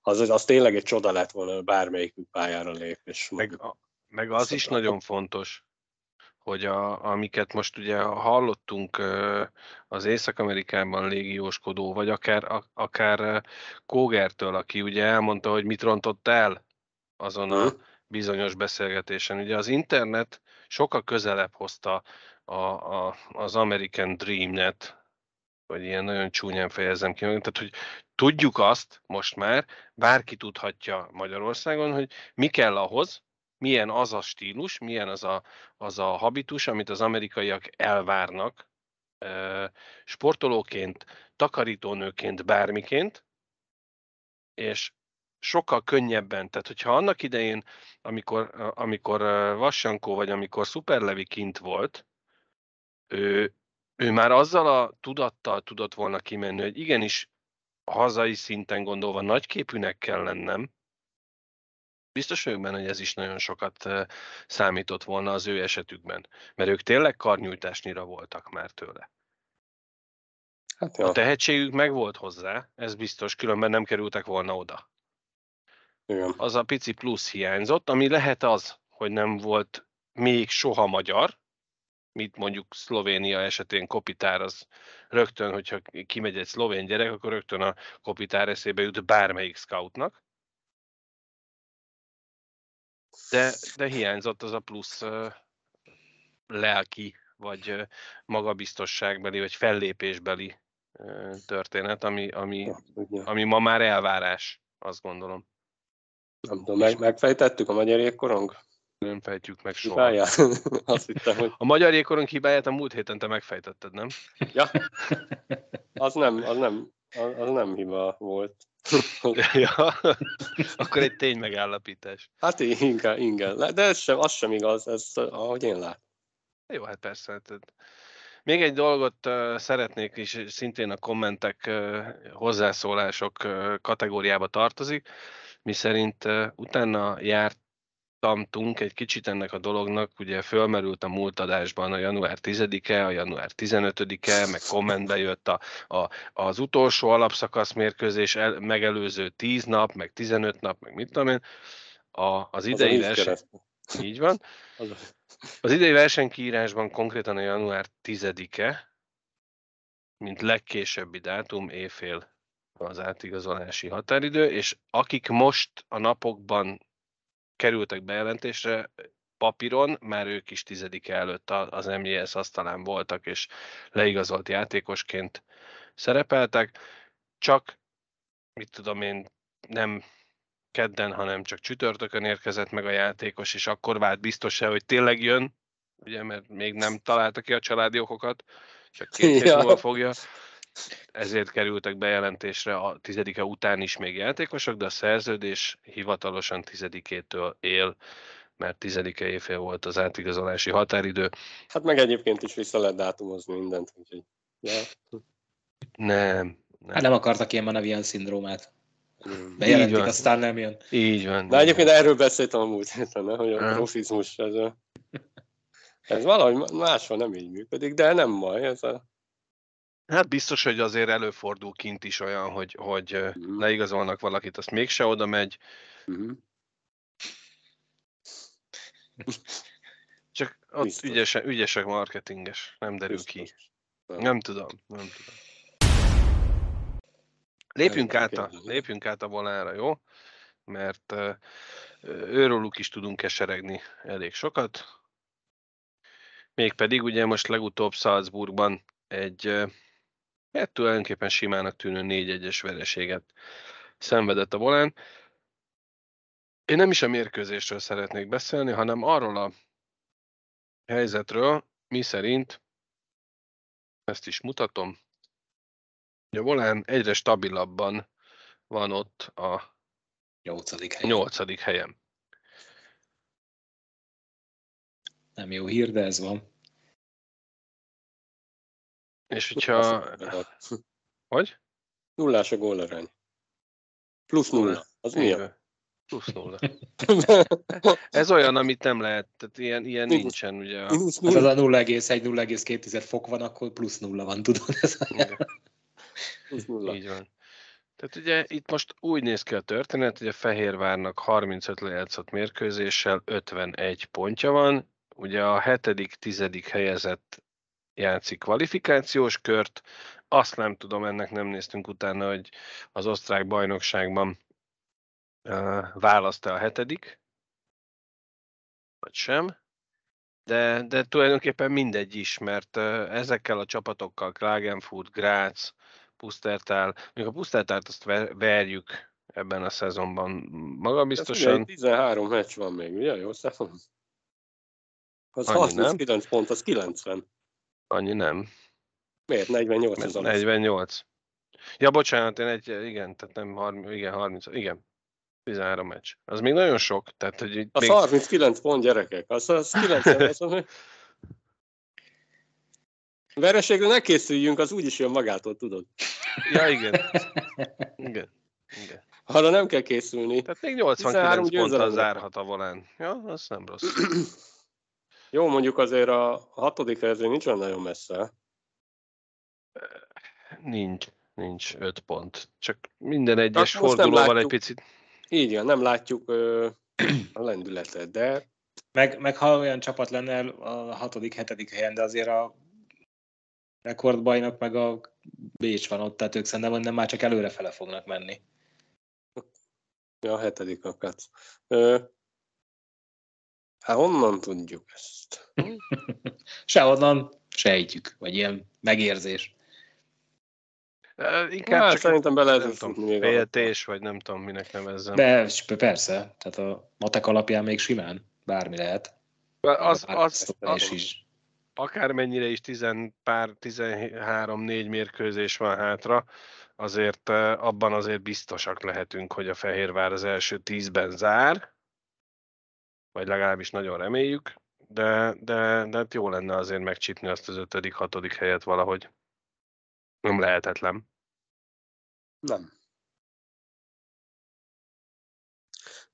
az, az tényleg egy csoda lett volna, bármelyik pályára lép. És meg, meg az is nagyon fontos, hogy a, amiket most ugye hallottunk az Észak-Amerikában légióskodó, vagy akár, akár Kógertől, aki ugye elmondta, hogy mit rontott el azon a bizonyos beszélgetésen. Ugye az internet sokkal közelebb hozta a, a, az American Dreamnet, vagy ilyen nagyon csúnyán fejezem ki, tehát hogy tudjuk azt most már, bárki tudhatja Magyarországon, hogy mi kell ahhoz, milyen az a stílus, milyen az a, az a habitus, amit az amerikaiak elvárnak sportolóként, takarítónőként, bármiként, és sokkal könnyebben, tehát hogyha annak idején, amikor, amikor Vassankó vagy amikor Szuperlevi kint volt, ő, ő már azzal a tudattal tudott volna kimenni, hogy igenis hazai szinten gondolva nagyképűnek kell lennem, Biztos vagyok benne, hogy ez is nagyon sokat számított volna az ő esetükben, mert ők tényleg karnyújtásnyira voltak már tőle. Hát a tehetségük meg volt hozzá, ez biztos, különben nem kerültek volna oda. Igen. Az a pici plusz hiányzott, ami lehet az, hogy nem volt még soha magyar, mint mondjuk Szlovénia esetén Kopitár, az rögtön, hogyha kimegy egy szlovén gyerek, akkor rögtön a Kopitár eszébe jut bármelyik scoutnak. De, de hiányzott az a plusz uh, lelki, vagy uh, magabiztosságbeli, vagy fellépésbeli uh, történet, ami, ami, ami ma már elvárás, azt gondolom. Nem tudom, meg, megfejtettük a magyar jégkorong? Nem fejtjük meg soha. Hibáját? Azt hittem, hogy... A magyar jégkorong hibáját a múlt héten te megfejtetted, nem? Ja, az nem, az nem, az, nem hiba volt. ja, akkor egy tény megállapítás. Hát igen, igen. De ez sem, az sem igaz, ez ahogy én látom. Jó, hát persze. Hát, még egy dolgot uh, szeretnék, és szintén a kommentek, uh, hozzászólások uh, kategóriába tartozik, miszerint uh, utána járt tamtunk egy kicsit ennek a dolognak, ugye fölmerült a múlt adásban a január 10-e, a január 15-e, meg kommentbe jött a, a, az utolsó alapszakasz mérkőzés el, megelőző 10 nap, meg 15 nap, meg mit tudom én. A, az idei verseny... Így van. Az idei versenykiírásban konkrétan a január 10-e, mint legkésőbbi dátum, éjfél az átigazolási határidő, és akik most a napokban kerültek bejelentésre, papíron már ők is tizedik előtt az MJS asztalán voltak, és leigazolt játékosként szerepeltek, csak, mit tudom én, nem kedden, hanem csak csütörtökön érkezett meg a játékos, és akkor vált biztos hogy tényleg jön, ugye, mert még nem találta ki a családi okokat, csak két ja. fogja ezért kerültek bejelentésre a tizedike után is még játékosok, de a szerződés hivatalosan tizedikétől él, mert tizedike évfél volt az átigazolási határidő. Hát meg egyébként is vissza lehet dátumozni mindent, úgyhogy... Ja. Nem. Nem. Hát nem akartak ilyen Manavian szindrómát. Bejelentik, aztán nem jön. Így van. De egyébként erről beszéltem a múlt héten, hogy a profizmus, ez, a, ez valahogy máshol nem így működik, de nem baj, ez a Hát biztos, hogy azért előfordul kint is olyan, hogy, hogy uh-huh. leigazolnak valakit, azt mégse oda megy. Uh-huh. Csak ott ügyesek, ügyesek marketinges, nem derül biztos. ki. Nem. nem tudom, nem tudom. Lépjünk át, a, lépjünk át a volára, jó? Mert uh, őróluk is tudunk keseregni elég sokat. Mégpedig ugye most legutóbb Salzburgban egy hát tulajdonképpen simának tűnő 4-1-es vereséget szenvedett a volán. Én nem is a mérkőzésről szeretnék beszélni, hanem arról a helyzetről, mi szerint, ezt is mutatom, hogy a volán egyre stabilabban van ott a nyolcadik helyen. Nyolcadik helyen. Nem jó hír, de ez van. És hogyha... Hogy? Nullás a gólarány. Plusz nulla. Az mi Plusz nulla. Ez olyan, amit nem lehet, tehát ilyen, ilyen nincsen, ugye. Hát az a 0,1-0,2 fok van, akkor plusz nulla van, tudod? Ez plusz nulla. Így van. Tehát ugye itt most úgy néz ki a történet, hogy a Fehérvárnak 35 lejátszott mérkőzéssel 51 pontja van, ugye a hetedik, tizedik helyezett játszik kvalifikációs kört. Azt nem tudom, ennek nem néztünk utána, hogy az osztrák bajnokságban uh, választ a hetedik, vagy sem. De, de tulajdonképpen mindegy is, mert uh, ezekkel a csapatokkal, Klagenfurt, Graz, Pusztertál, még a Pusztertált azt verjük ebben a szezonban magabiztosan. 13 meccs van még, ugye? Jó szezon? Az Annyi 39 nem? pont, az 90. Annyi nem. Miért? 48 az 48. Ja, bocsánat, én egy, igen, tehát nem 30, igen, 30, igen. 13 meccs. Az még nagyon sok. Tehát, hogy az még... 39 pont gyerekek, az, az 90. az, az, Vereségre ne készüljünk, az úgyis jön magától, tudod. Ja, igen. Igen. igen. Arra nem kell készülni. Tehát még 89 ponttal zárhat a volán. Ja, az nem rossz. Jó, mondjuk azért a hatodik helyző nincs olyan nagyon messze. Nincs, nincs öt pont. Csak minden egyes hát fordulóval egy picit. Így van, nem látjuk ö, a lendületet, de... Meg, meg ha olyan csapat lenne a hatodik, hetedik helyen, de azért a rekordbajnok meg a Bécs van ott, tehát ők szerintem nem már csak előrefele fognak menni. Ja, a hetedik akadt. Hát honnan tudjuk ezt? Sehonnan sejtjük, vagy ilyen megérzés. inkább hát, csak szerintem be lehet tudom, féltés, vagy nem tudom, minek nevezzem. De persze, tehát a matek alapján még simán bármi lehet. Az, az, az, is. Akármennyire is tizen, pár, 13-4 mérkőzés van hátra, azért abban azért biztosak lehetünk, hogy a Fehérvár az első tízben zár, vagy legalábbis nagyon reméljük, de, de, de hát jó lenne azért megcsípni azt az ötödik, hatodik helyet valahogy. Nem lehetetlen. Nem.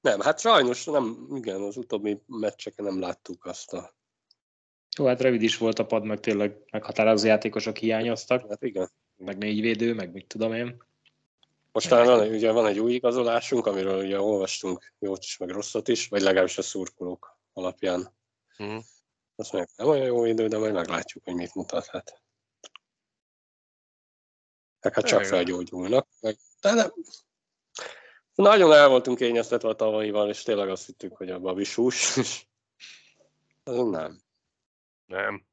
Nem, hát sajnos nem, igen, az utóbbi meccseken nem láttuk azt a... Jó, hát rövid is volt a pad, meg tényleg meghatározó játékosok hiányoztak. Hát igen. Meg négy védő, meg mit tudom én. Most talán van, ugye van egy új igazolásunk, amiről ugye olvastunk jót is, meg rosszat is, vagy legalábbis a szurkolók alapján. Mm. Azt mondják, nem olyan jó idő, de majd meglátjuk, hogy mit mutat. Hát, hát csak felgyógyulnak. Meg, de nem. Nagyon el voltunk kényeztetve a tavalyival, és tényleg azt hittük, hogy a babis hús. nem. Nem.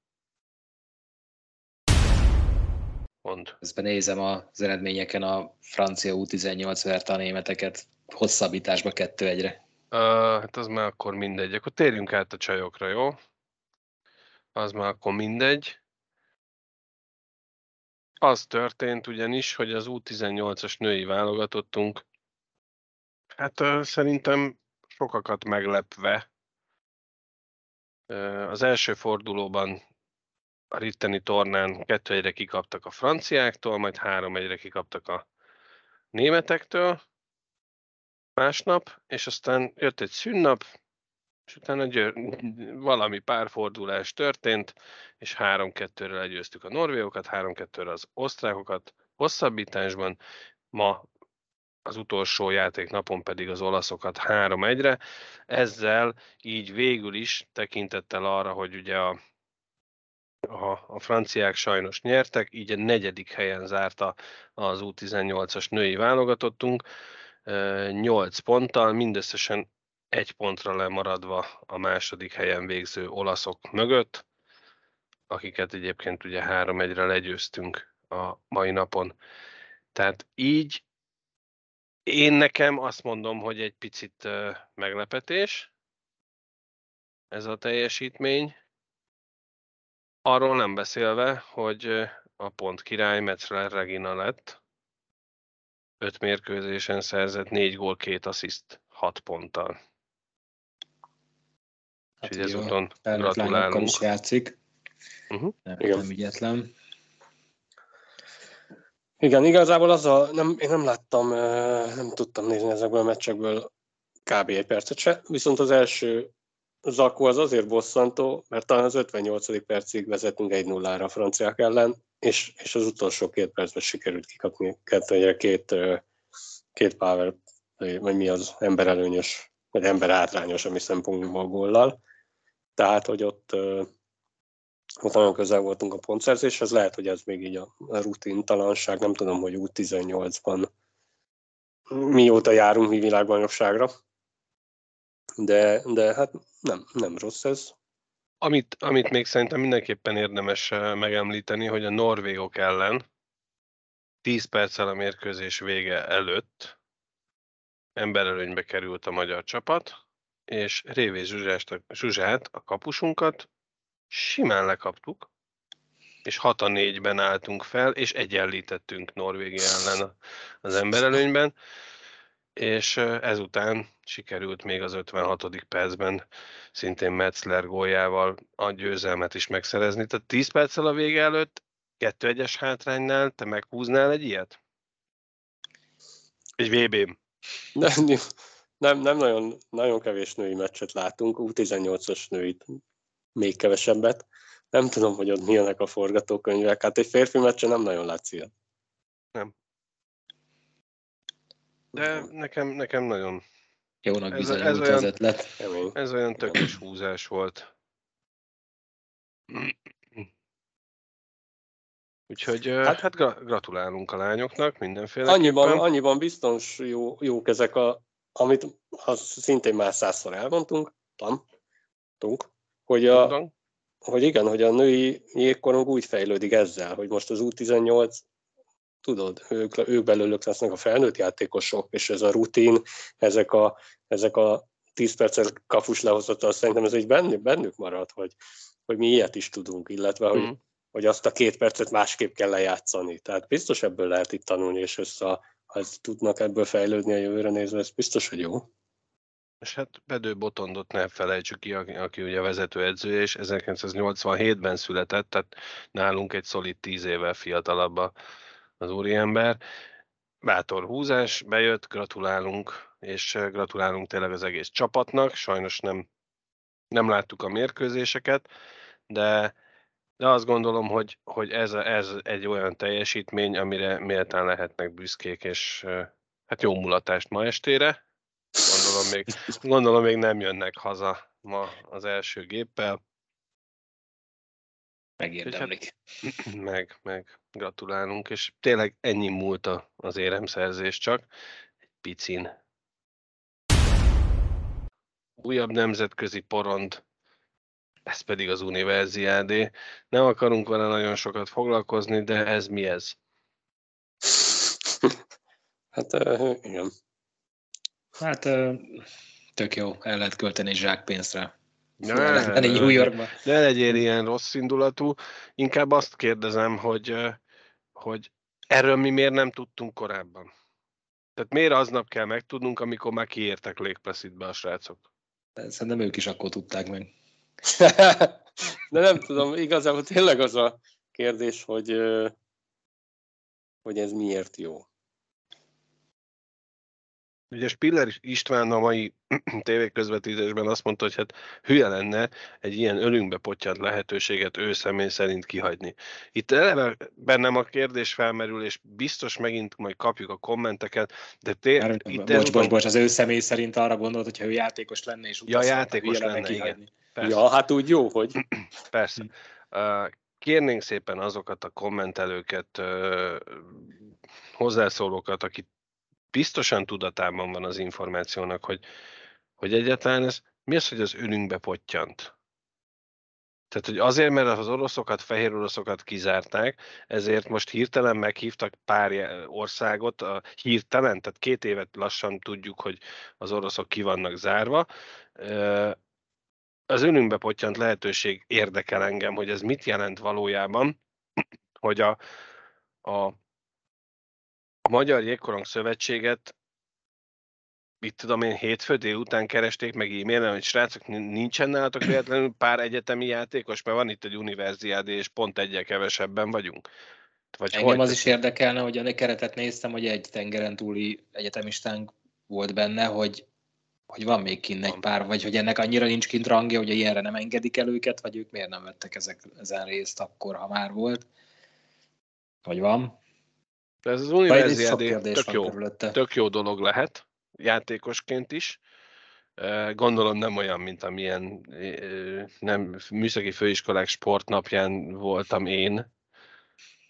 Mond. Közben nézem az eredményeken a francia U18 verte a németeket hosszabbításba 2-1-re. Uh, hát az már akkor mindegy. Akkor térjünk át a csajokra, jó? Az már akkor mindegy. Az történt ugyanis, hogy az U18-as női válogatottunk, hát uh, szerintem sokakat meglepve, uh, az első fordulóban a ritteni tornán kettő egyre kikaptak a franciáktól, majd három egyre kikaptak a németektől másnap, és aztán jött egy szünnap, és utána győr, valami párfordulás történt, és 3-2-re legyőztük a norvégokat, 3-2-re az osztrákokat hosszabbításban, ma az utolsó játéknapon pedig az olaszokat 3-1-re. Ezzel így végül is tekintettel arra, hogy ugye a a, a franciák sajnos nyertek, így a negyedik helyen zárta az U18-as női válogatottunk, 8 ponttal, mindösszesen egy pontra lemaradva a második helyen végző olaszok mögött, akiket egyébként ugye 3-1-re legyőztünk a mai napon. Tehát így én nekem azt mondom, hogy egy picit meglepetés ez a teljesítmény, Arról nem beszélve, hogy a pont király Metzler Regina lett. Öt mérkőzésen szerzett négy gól, két assziszt, hat ponttal. Hát Úgyhogy ezúton gratulálunk. is játszik. Uh-huh. Nem, nem ügyetlen. Igen, igazából az a, nem, én nem láttam, nem tudtam nézni ezekből a meccsekből kb. egy percet se, viszont az első Zakó az azért bosszantó, mert talán az 58. percig vezetünk egy nullára a franciák ellen, és, és az utolsó két percben sikerült kikapni kettőnyre két, két power, vagy mi az emberelőnyös, vagy ember hátrányos, ami szempontból góllal. tehát hogy ott, ott nagyon közel voltunk a pontszerzéshez, lehet, hogy ez még így a rutintalanság, nem tudom, hogy út 18-ban mióta járunk mi világbajnokságra, de, de hát nem, nem rossz ez. Amit, amit még szerintem mindenképpen érdemes megemlíteni, hogy a norvégok ellen 10 perccel a mérkőzés vége előtt emberelőnybe került a magyar csapat, és Révé Zsuzsát, a kapusunkat simán lekaptuk, és 6 a 4-ben álltunk fel, és egyenlítettünk Norvégia ellen az emberelőnyben, és ezután sikerült még az 56. percben szintén Metzler góljával a győzelmet is megszerezni. Tehát 10 perccel a vége előtt, 2-1-es hátránynál te meghúznál egy ilyet? Egy VB-n? Nem, nem, nem nagyon, nagyon kevés női meccset látunk, U18-as nőit még kevesebbet. Nem tudom, hogy ott milyenek a forgatókönyvek. Hát egy férfi meccse nem nagyon látsz ilyet. Nem. De nekem, nekem nagyon... Jónak bizonyult ez, ez olyan, az ötlet. Ez olyan tökös húzás volt. Úgyhogy hát, hát gratulálunk a lányoknak mindenféle. Annyiban, annyiban biztos jó, jók ezek a, amit az szintén már százszor elmondtunk, tantunk, hogy, a, hogy igen, hogy a női jégkorong úgy fejlődik ezzel, hogy most az U18 tudod, ők, ők belőlük lesznek a felnőtt játékosok, és ez a rutin, ezek a, ezek a 10 perces kapus lehozatal, szerintem ez egy bennük, bennük marad, hogy, hogy mi ilyet is tudunk, illetve hogy, mm. hogy azt a két percet másképp kell lejátszani. Tehát biztos ebből lehet itt tanulni, és össze, ha tudnak ebből fejlődni a jövőre nézve, ez biztos, hogy jó. És hát Bedő Botondot ne felejtsük ki, aki, aki ugye a vezetőedző, és 1987-ben született, tehát nálunk egy szolid 10 évvel fiatalabb az úriember. Bátor húzás, bejött, gratulálunk, és gratulálunk tényleg az egész csapatnak. Sajnos nem, nem láttuk a mérkőzéseket, de, de azt gondolom, hogy, hogy ez, ez egy olyan teljesítmény, amire méltán lehetnek büszkék, és hát jó mulatást ma estére. Gondolom még, gondolom még nem jönnek haza ma az első géppel. Megérdemlik. Hát, meg, meg gratulálunk, és tényleg ennyi múlt az éremszerzés csak. Egy picin. Újabb nemzetközi porond, ez pedig az Universiádé. Nem akarunk vele nagyon sokat foglalkozni, de ez mi ez? Hát uh, igen. Hát uh, tök jó, el lehet költeni zsákpénzre. Ne, ne, New Yorkba. ne legyél ilyen rossz indulatú. Inkább azt kérdezem, hogy, hogy erről mi miért nem tudtunk korábban? Tehát miért aznap kell megtudnunk, amikor már kiértek Placid-be a srácok? Szerintem ők is akkor tudták meg. De nem tudom, igazából tényleg az a kérdés, hogy, hogy ez miért jó. Ugye Spiller István a mai tévéközvetítésben azt mondta, hogy hát hülye lenne egy ilyen ölünkbe pottyant lehetőséget ő személy szerint kihagyni. Itt eleve bennem a kérdés felmerül, és biztos megint majd kapjuk a kommenteket, de té- Már, itt bocs, bocs, bocs, bocs, az ő személy szerint arra gondolt, hogyha ő játékos lenne, és ja, játékos lenne, lenne igen. Persze. Ja, hát úgy jó, hogy... Persze. Kérnénk szépen azokat a kommentelőket, hozzászólókat, akik biztosan tudatában van az információnak, hogy, hogy egyáltalán ez mi az, hogy az önünkbe pottyant. Tehát, hogy azért, mert az oroszokat, fehér oroszokat kizárták, ezért most hirtelen meghívtak pár országot, a hirtelen, tehát két évet lassan tudjuk, hogy az oroszok ki vannak zárva. Az önünkbe pottyant lehetőség érdekel engem, hogy ez mit jelent valójában, hogy a, a a Magyar Jégkorong Szövetséget mit tudom én, hétfő délután keresték meg e-mailen, hogy srácok, nincsen nálatok véletlenül pár egyetemi játékos, mert van itt egy univerziádé, és pont egyel kevesebben vagyunk. Vagy Engem hogy? az is érdekelne, hogy a keretet néztem, hogy egy tengeren túli egyetemistánk volt benne, hogy, hogy van még kint egy pár, vagy hogy ennek annyira nincs kint rangja, hogy ilyenre nem engedik el őket, vagy ők miért nem vettek ezek, ezen részt akkor, ha már volt. Vagy van? De ez az univerziádé tök jó, tök jó dolog lehet, játékosként is. Gondolom nem olyan, mint amilyen nem műszaki főiskolák sportnapján voltam én,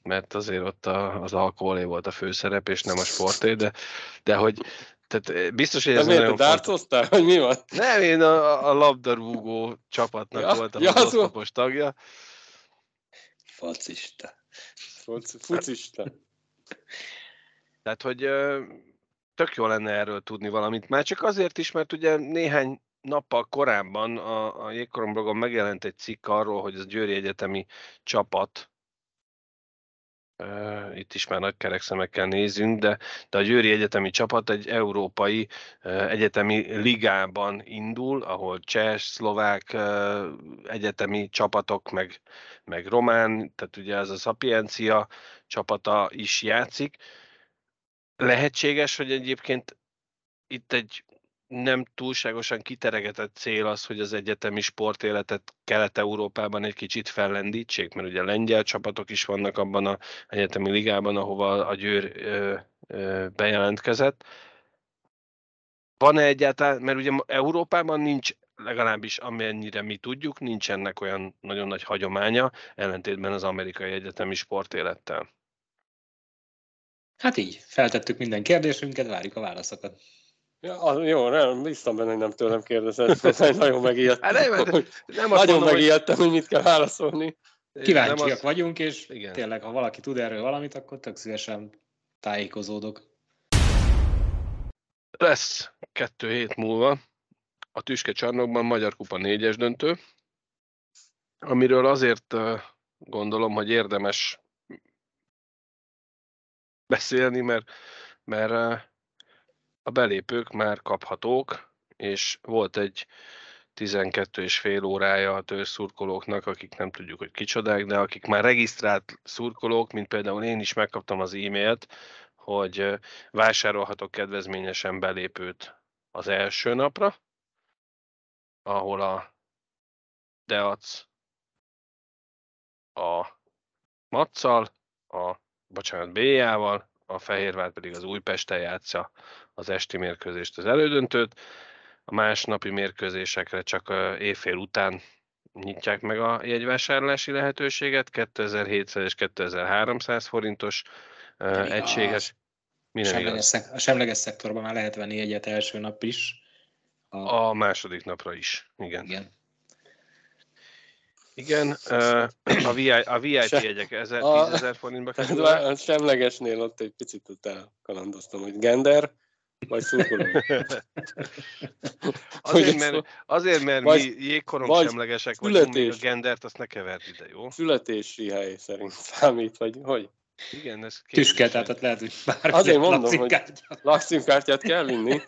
mert azért ott a, az alkoholé volt a főszerep, és nem a sporté, de, de hogy tehát biztos, hogy ez de nagyon dárcoztál, hogy mi van? Nem, én a, a labdarúgó csapatnak ja, voltam ja, az oszlopos tagja. Focista. Tehát, hogy tök jó lenne erről tudni valamit. Már csak azért is, mert ugye néhány nappal korábban a, a Jégkorom megjelent egy cikk arról, hogy az Győri Egyetemi csapat itt is már nagy kerekszemekkel nézünk, de, de a Győri Egyetemi csapat egy európai egyetemi ligában indul, ahol cseh, szlovák egyetemi csapatok, meg, meg román, tehát ugye ez a Sapiencia csapata is játszik. Lehetséges, hogy egyébként itt egy nem túlságosan kiteregetett cél az, hogy az egyetemi sportéletet Kelet-Európában egy kicsit fellendítsék, mert ugye lengyel csapatok is vannak abban az egyetemi ligában, ahova a Győr ö, ö, bejelentkezett. Van-e egyáltalán, mert ugye Európában nincs legalábbis amennyire mi tudjuk, nincs ennek olyan nagyon nagy hagyománya, ellentétben az amerikai egyetemi sportélettel. Hát így, feltettük minden kérdésünket, várjuk a válaszokat. Ja, jó, nem, biztos benne, hogy nem tőlem kérdezett, nagyon megijedtem. Hát nem, hogy, nem nagyon mondom, megijedtem, hogy... hogy mit kell válaszolni. Kíváncsiak az... vagyunk, és Igen. tényleg, ha valaki tud erről valamit, akkor tök szívesen tájékozódok. Lesz kettő hét múlva a Tüske csarnokban Magyar Kupa négyes döntő, amiről azért gondolom, hogy érdemes beszélni, mert, mert a belépők már kaphatók, és volt egy 12 és fél órája a törzszurkolóknak, akik nem tudjuk, hogy kicsodák, de akik már regisztrált szurkolók, mint például én is megkaptam az e-mailt, hogy vásárolhatok kedvezményesen belépőt az első napra, ahol a Deac a Matszal, a bocsánat, B-jával, a Fehérvár pedig az Újpesten játsza az esti mérkőzést, az elődöntőt. A másnapi mérkőzésekre csak évfél után nyitják meg a jegyvásárlási lehetőséget, 2700 és 2300 forintos uh, egységes. A semleges, szek- a semleges szektorban már lehet venni egyet első nap is. A, a második napra is, igen. Igen. Igen, a, VI, a VIP Se, jegyek 1000, a, 10 forintba kerülnek. A semlegesnél ott egy picit ott elkalandoztam, hogy gender, vagy szurkoló. azért, mert, azért, mert vagy, mi jégkorong semlegesek születés, vagyunk, még a gendert azt ne kevert ide, jó? Születési hely szerint számít, vagy hogy? Igen, ez Tüske, tehát lehet, hogy bármi Azért mondom, hogy lakszimkártyát kell vinni.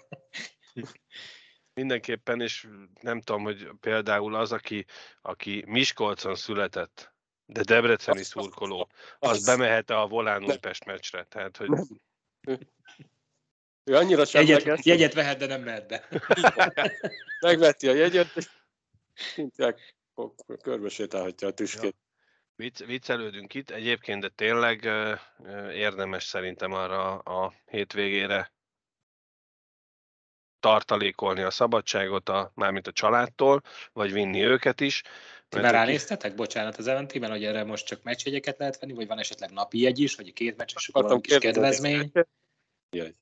Mindenképpen, és nem tudom, hogy például az, aki, aki Miskolcon született, de debreceni szurkoló, az, az bemehet a Volán Újpest meccsre. Tehát, hogy... Ő annyira semleges. Jegyet, jegyet vehet, de nem mehet be. Megveti a jegyet, és szinte körbe sétálhatja a tüskét. Ja. Vicc, viccelődünk itt egyébként, de tényleg érdemes szerintem arra a hétvégére tartalékolni a szabadságot, a, mármint a családtól, vagy vinni őket is. Ti már ránéztetek, bocsánat, az eventében, hogy erre most csak meccsjegyeket lehet venni, vagy van esetleg napi jegy is, vagy két meccses, akkor van kis kedvezmény? Jaj.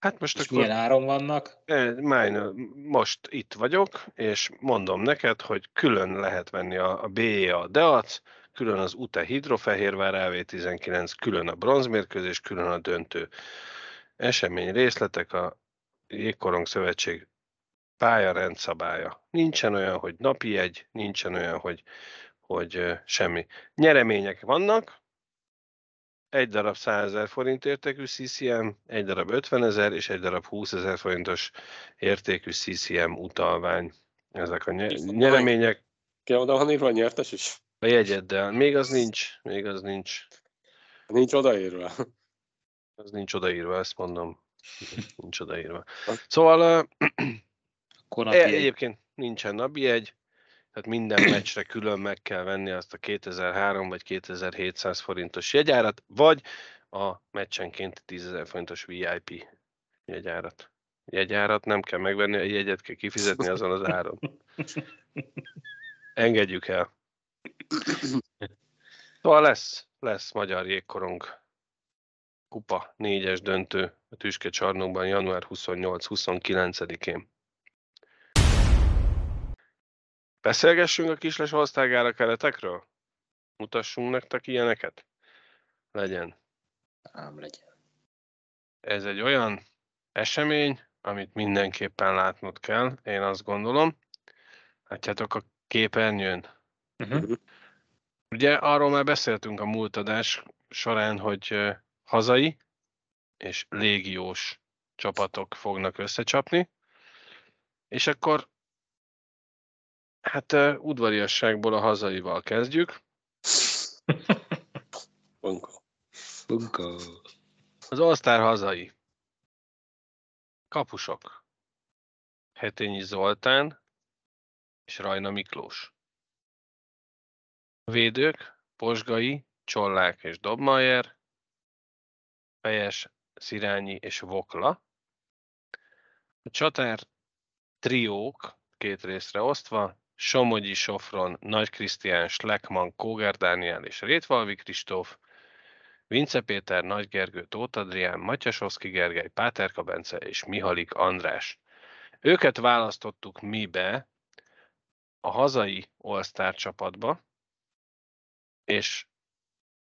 Hát most és akkor... milyen áron vannak? Májn, most itt vagyok, és mondom neked, hogy külön lehet venni a, a BE a Deac, külön az UTE Hidrofehérvár AV19, külön a bronzmérkőzés, külön a döntő. Esemény részletek a Jégkorong Szövetség pálya rendszabálya. Nincsen olyan, hogy napi egy, nincsen olyan, hogy, hogy semmi. Nyeremények vannak, egy darab 100 ezer forint értékű CCM, egy darab 50 ezer és egy darab 20 ezer forintos értékű CCM utalvány. Ezek a nyeremények. Kell oda van írva a nyertes is? A jegyeddel. Még az nincs. Még az nincs. Nincs odaírva. Az nincs odaírva, ezt mondom. Nincs odaírva. Szóval uh, egyébként nincsen napi egy, tehát minden meccsre külön meg kell venni azt a 2003 vagy 2700 forintos jegyárat, vagy a meccsenként 10.000 forintos VIP jegyárat. jegyárat nem kell megvenni, a jegyet kell kifizetni azon az áron. Engedjük el. Szóval lesz, lesz magyar jégkorong kupa négyes döntő a Tüske csarnokban január 28-29-én. Beszélgessünk a kisles osztálygára keretekről? Mutassunk nektek ilyeneket? Legyen. Ám legyen. Ez egy olyan esemény, amit mindenképpen látnod kell, én azt gondolom. Látjátok a képernyőn? Uh-huh. Ugye arról már beszéltünk a múlt adás során, hogy hazai és légiós csapatok fognak összecsapni, és akkor hát udvariasságból a hazaival kezdjük. Bunko. Bunko. Az All-Star hazai. Kapusok. Hetényi Zoltán és Rajna Miklós. Védők, Posgai, Csollák és Dobmajer, Fejes, Szirányi és Vokla. A csatár triók két részre osztva, Somogyi Sofron, Nagy Krisztián, Schleckman, Kóger Dániel és Rétvalvi Kristóf, Vince Péter, Nagy Gergő, Tóth Adrián, Matyasovszki Gergely, Páterka Bence és Mihalik András. Őket választottuk mi be a hazai All-Star csapatba, és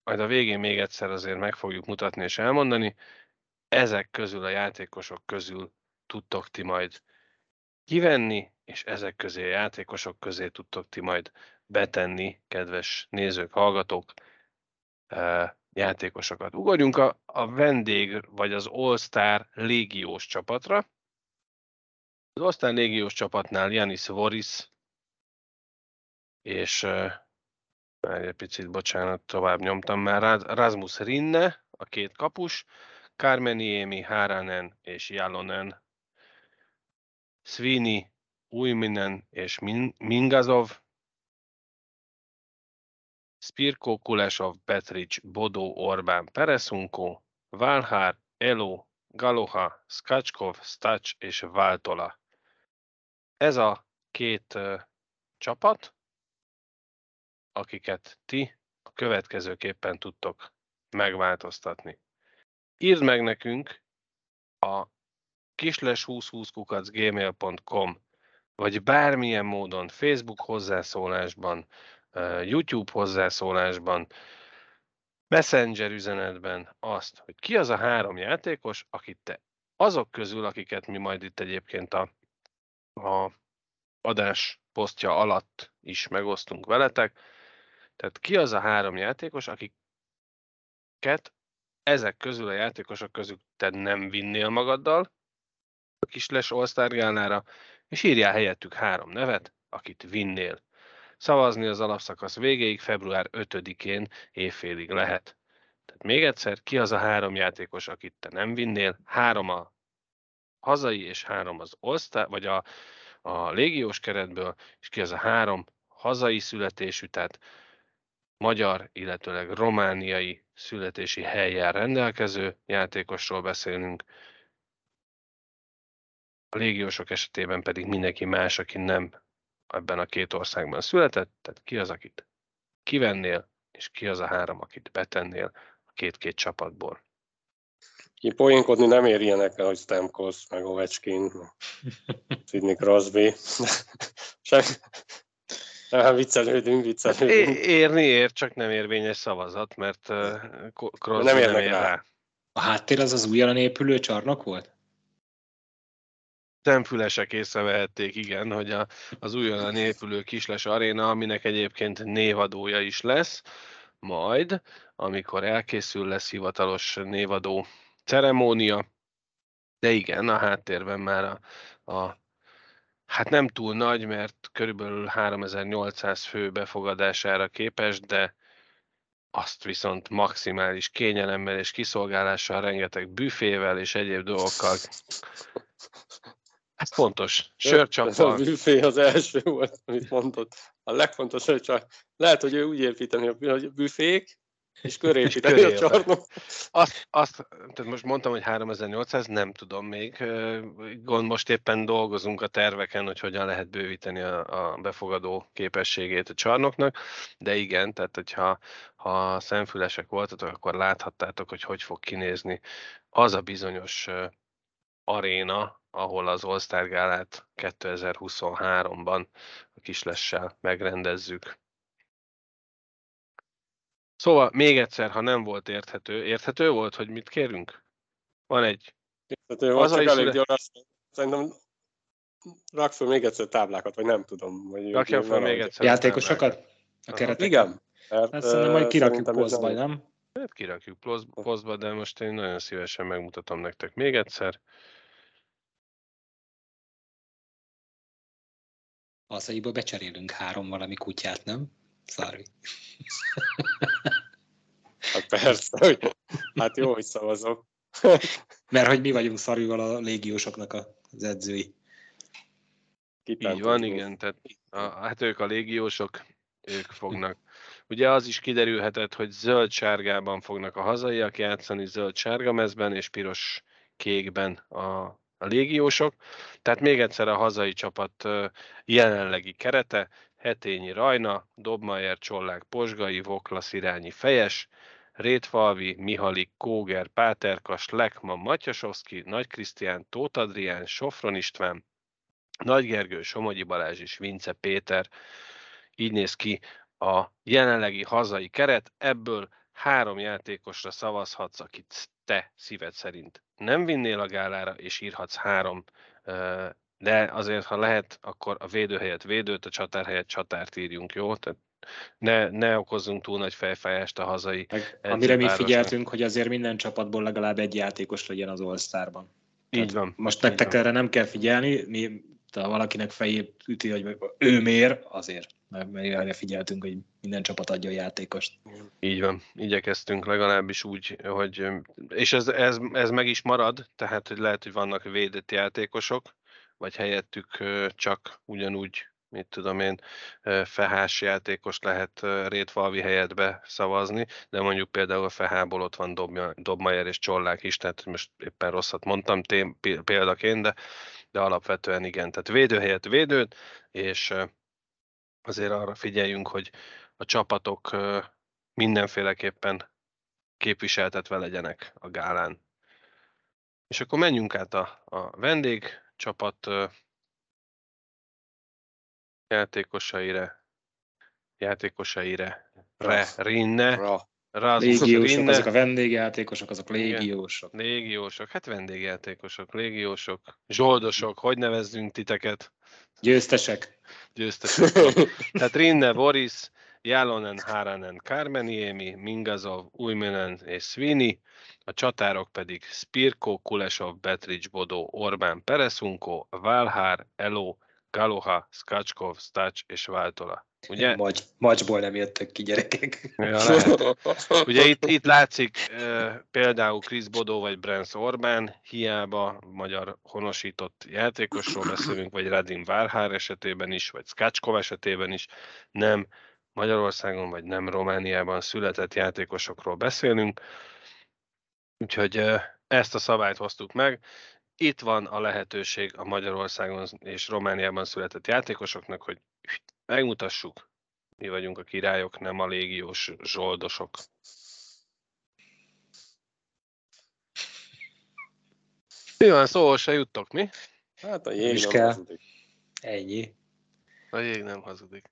majd a végén még egyszer azért meg fogjuk mutatni és elmondani, ezek közül a játékosok közül tudtok ti majd kivenni, és ezek közé a játékosok közé tudtok ti majd betenni, kedves nézők, hallgatók, játékosokat. Ugorjunk a, a vendég, vagy az All-Star légiós csapatra. Az All-Star légiós csapatnál Janis Voris, és egy picit, bocsánat, tovább nyomtam már, Rasmus Rinne, a két kapus, Kármeniémi, Háranen és Jalonen, Svini, Uyminen és Mingazov, Spirko, Kulesov, Petric, Bodó, Orbán, Peresunko, Válhár, Elo, Galoha, Skacskov, Stacs és Váltola. Ez a két uh, csapat, akiket ti a következőképpen tudtok megváltoztatni. Írd meg nekünk a kisles2020 gmail.com vagy bármilyen módon Facebook hozzászólásban, YouTube hozzászólásban, Messenger üzenetben azt, hogy ki az a három játékos, akit te azok közül, akiket mi majd itt egyébként a, a adás posztja alatt is megosztunk veletek, tehát ki az a három játékos, akiket ezek közül a játékosok közül te nem vinnél magaddal a kisles all és írjál helyettük három nevet, akit vinnél. Szavazni az alapszakasz végéig február 5-én évfélig lehet. Tehát még egyszer, ki az a három játékos, akit te nem vinnél? Három a hazai és három az osztály, vagy a, a légiós keretből, és ki az a három hazai születésű, tehát magyar, illetőleg romániai születési helyen rendelkező játékosról beszélünk. A légiósok esetében pedig mindenki más, aki nem ebben a két országban született, tehát ki az, akit kivennél, és ki az a három, akit betennél a két-két csapatból. Ki poénkodni nem érjenek el, hogy Stamkos, meg Ovechkin, Sidney Crosby. Sem, viccelődünk, viccelődünk. Érni ér, csak nem érvényes szavazat, mert uh, nem, nem ér rá. rá. A háttér az az újonnan épülő csarnok volt? szemfülesek észrevehették, igen, hogy a, az újonnan épülő Kisles Aréna, aminek egyébként névadója is lesz, majd, amikor elkészül, lesz hivatalos névadó ceremónia, de igen, a háttérben már a, a hát nem túl nagy, mert körülbelül 3800 fő befogadására képes, de azt viszont maximális kényelemmel és kiszolgálással, rengeteg büfével és egyéb dolgokkal ez fontos. Sörcsappal. Ez a büfé az első volt, amit mondott. A legfontosabb, csak lehet, hogy ő úgy építeni a büfék, és körépíteni a csarnok. Azt, azt, tehát most mondtam, hogy 3800, nem tudom még. Gond, most éppen dolgozunk a terveken, hogy hogyan lehet bővíteni a, a befogadó képességét a csarnoknak, de igen, tehát hogyha ha szemfülesek voltatok, akkor láthattátok, hogy hogy fog kinézni az a bizonyos aréna, ahol az All-Star Gálát 2023-ban a kislessel megrendezzük. Szóval még egyszer, ha nem volt érthető, érthető volt, hogy mit kérünk? Van egy... Érthető volt, csak elég gyors. Szerintem rak fel még egyszer táblákat, vagy nem tudom. Vagy Rakja fel még egyszer. Játékosokat? A keretek? Igen. Mert, hát szerintem majd kirakjuk posztba, nem? Hát kirakjuk posztba, de most én nagyon szívesen megmutatom nektek még egyszer. Hazaiba becserélünk három valami kutyát, nem? Sorry. Hát persze, hogy, hát jó, hogy szavazok. Mert hogy mi vagyunk szarival a légiósoknak az edzői. Így van, igen, tehát a, hát ők a légiósok, ők fognak. Ugye az is kiderülhetett, hogy zöld-sárgában fognak a hazaiak játszani, zöld-sárga mezben és piros-kékben a, a légiósok. Tehát még egyszer a hazai csapat jelenlegi kerete, Hetényi Rajna, Dobmajer Csollák Posgai, Voklasz irányi Fejes, Rétfalvi, Mihalik, Kóger, Páterkas, Lekman, Matyasovszki, Nagy Krisztián, Tóth Adrián, Sofron István, Nagy Gergő, Somogyi Balázs és Vince Péter. Így néz ki a jelenlegi hazai keret, ebből három játékosra szavazhatsz, akit te szíved szerint nem vinnél a gálára, és írhatsz három de azért, ha lehet, akkor a védő helyett védőt, a csatár helyett csatárt írjunk, jó? Tehát ne, ne okozzunk túl nagy fejfájást a hazai Meg, Amire mi figyeltünk, hogy azért minden csapatból legalább egy játékos legyen az All-Starban. Így van. Most nektek erre nem kell figyelni, mi, ha valakinek fejét üti, hogy ő mér, azért. Mert erre figyeltünk, hogy minden csapat adja a játékost. Így van, igyekeztünk legalábbis úgy, hogy, és ez, ez, ez meg is marad, tehát hogy lehet, hogy vannak védett játékosok, vagy helyettük csak ugyanúgy, mit tudom én, fehás játékos lehet Rétvalvi helyetbe szavazni, de mondjuk például a fehából ott van Dobmajer és Csollák is, tehát most éppen rosszat mondtam tém, példaként, de, de alapvetően igen. Tehát védő helyett védőt, és azért arra figyeljünk, hogy a csapatok mindenféleképpen képviseltetve legyenek a gálán. És akkor menjünk át a, a vendég csapat játékosaire, játékosaire, Re, Rinne, Ra. Légiósok, Rinne. azok a vendégjátékosok, azok légiósok. Igen, légiósok, hát vendégjátékosok, légiósok, zsoldosok, hogy nevezzünk titeket? Győztesek. Győztesek. Tehát Rinne, Boris, Jalonen, Haranen, Kármeniemi, Mingazov, Ujmenen és Svini, a csatárok pedig Spirko, Kulesov, Betrics, Bodó, Orbán, Peresunko, Válhár, Elo, Galoha, Skacskov, Stacs és Váltola. Ugye? Magy, macsból nem jöttek ki gyerekek. Ja, Ugye itt, itt látszik e, például Krisz Bodó vagy Brens Orbán, hiába magyar honosított játékosról beszélünk, vagy Radim Válhár esetében is, vagy Skacskov esetében is, nem Magyarországon vagy nem Romániában született játékosokról beszélünk. Úgyhogy ezt a szabályt hoztuk meg. Itt van a lehetőség a Magyarországon és Romániában született játékosoknak, hogy megmutassuk, mi vagyunk a királyok, nem a légiós zsoldosok. Mi van, szóval se juttok, mi? Hát a jég nem hazudik. Ennyi. A jég nem hazudik.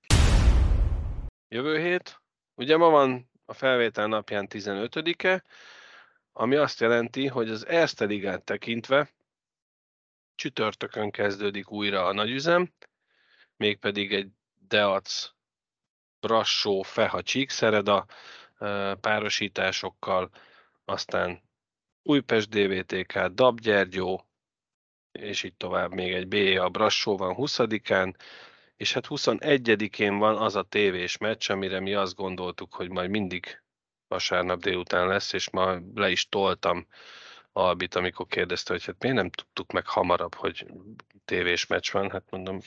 Jövő hét, ugye ma van a felvétel napján 15-e, ami azt jelenti, hogy az Erste Ligát tekintve csütörtökön kezdődik újra a nagyüzem, mégpedig egy Deac Brassó Feha Csíkszereda párosításokkal, aztán Újpest DVTK, Dabgyergyó, és így tovább még egy B a Brassó van 20-án, és hát 21-én van az a tévés meccs, amire mi azt gondoltuk, hogy majd mindig vasárnap délután lesz, és ma le is toltam Albit, amikor kérdezte, hogy hát miért nem tudtuk meg hamarabb, hogy tévés meccs van. Hát mondom,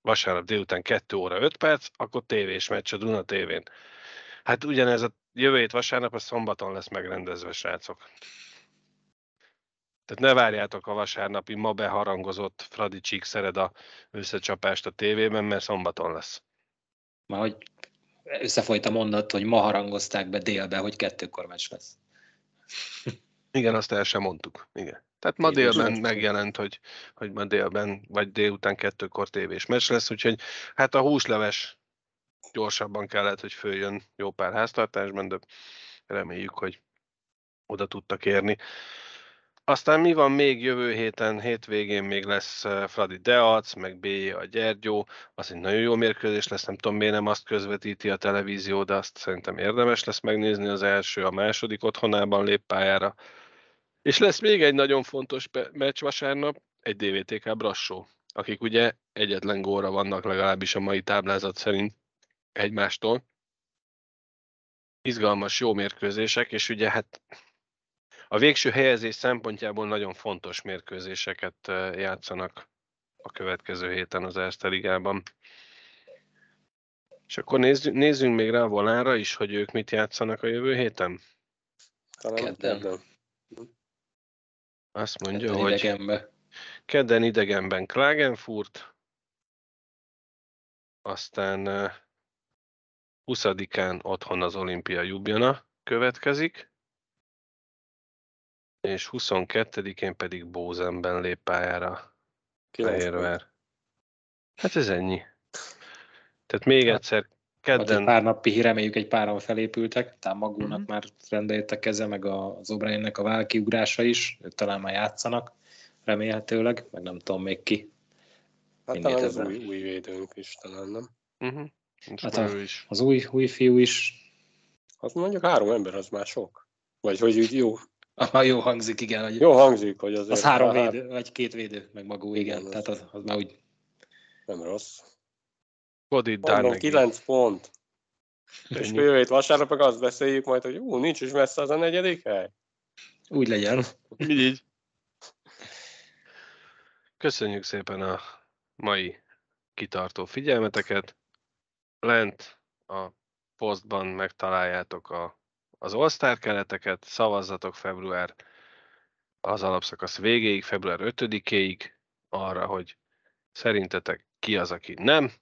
vasárnap délután 2 óra 5 perc, akkor tévés meccs a Duna tévén. Hát ugyanez a jövő hét vasárnap, a szombaton lesz megrendezve, srácok. Tehát ne várjátok a vasárnapi ma beharangozott Fradi Csíkszereda összecsapást a tévében, mert szombaton lesz. Már hogy összefolyt a mondat, hogy ma harangozták be délbe, hogy kettőkor meccs lesz. Igen, azt el sem mondtuk. Igen. Tehát ma Én délben most- megjelent, hogy, hogy ma délben, vagy délután kettőkor tévés meccs lesz, úgyhogy hát a húsleves gyorsabban kellett, hogy följön jó pár háztartásban, de reméljük, hogy oda tudtak érni. Aztán mi van még jövő héten, hétvégén még lesz eh, Fradi Deac, meg B. a Gyergyó, az egy nagyon jó mérkőzés lesz, nem tudom miért nem azt közvetíti a televízió, de azt szerintem érdemes lesz megnézni, az első, a második otthonában lép pályára. És lesz még egy nagyon fontos meccs vasárnap, egy DVTK Brassó, akik ugye egyetlen góra vannak legalábbis a mai táblázat szerint egymástól. Izgalmas, jó mérkőzések, és ugye hát a végső helyezés szempontjából nagyon fontos mérkőzéseket játszanak a következő héten az Erste Ligában. És akkor nézzünk, nézzünk még rá a volára is, hogy ők mit játszanak a jövő héten. Talán Kedden. kedden. Azt mondja, Kedden hogy idegenbe. kedden idegenben Klagenfurt, aztán eh, 20-án otthon az Olimpia Ljubljana következik, és 22-én pedig Bózenben lép pályára. Fehérvár. Hát ez ennyi. Tehát még Hát, egyszer, Vagy egy kedden, pár napi hír, reméljük egy páran felépültek, talán magúnak Mhm. már rendbe a keze, meg az O'Briennek a válkiugrása is, ők talán már játszanak, remélhetőleg, meg nem tudom még ki. Hát talán az új, új védőnk is talán, nem? uh-huh. Hát a- is. Az új, új fiú is, Az mondjuk három ember, az már sok. Vagy hogy úgy jó, ha jó hangzik, igen, hogy jó hangzik, hogy azért az három há- védő, vagy két védő, meg magú, igen, Igen, tehát az- az, már úgy Nem rossz. Mondom, Darnegi. 9 pont. És jövő hét vasárnap meg azt beszéljük majd, hogy ú, nincs is messze az a negyedik hely. úgy legyen. Így. Köszönjük szépen a mai kitartó figyelmeteket. Lent a posztban megtaláljátok a, az All-Star kereteket, szavazzatok február az alapszakasz végéig, február 5-éig arra, hogy szerintetek ki az, aki nem,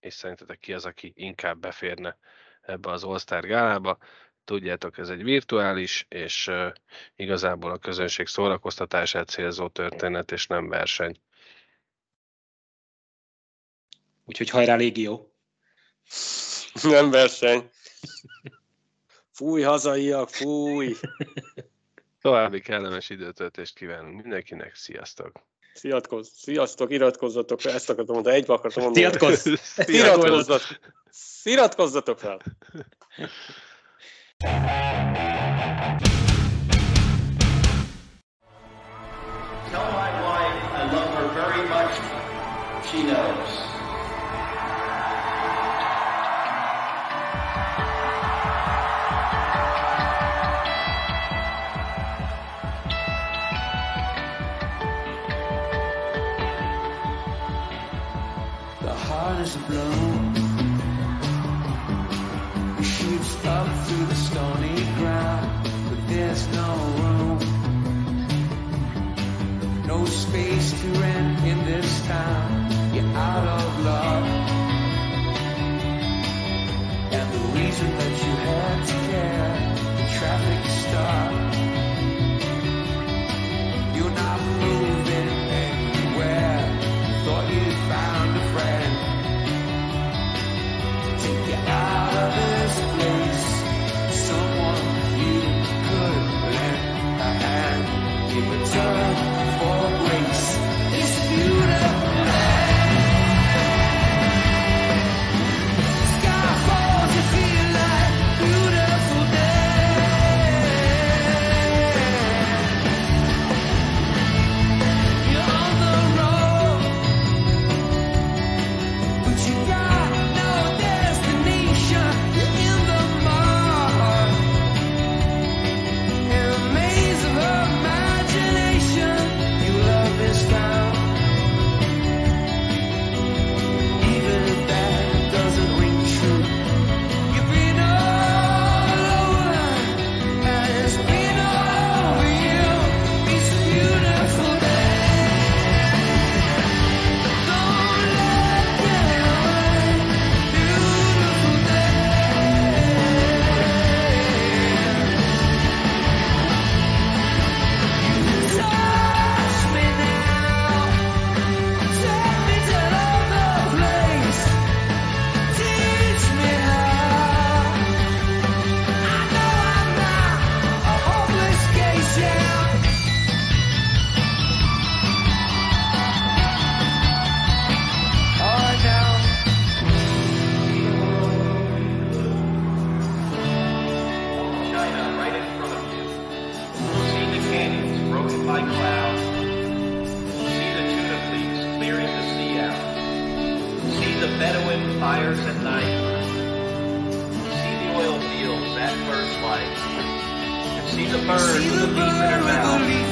és szerintetek ki az, aki inkább beférne ebbe az All-Star gálába. Tudjátok, ez egy virtuális, és uh, igazából a közönség szórakoztatását célzó történet, és nem verseny. Úgyhogy hajrá Légió! Nem verseny. Fúj, hazaiak, fúj! További kellemes időtöltést kívánunk mindenkinek, sziasztok! Sziasztok, sziasztok, iratkozzatok fel, ezt akartam mondani, egybe akartam mondani. Sziasztok! Iratkozzatok, iratkozzatok fel! Tell my wife I love her very much. She knows. Is a. It shoots up through the stony ground, but there's no room. No space to rent in this town. You're out of love. Bird with the leaf in her mouth.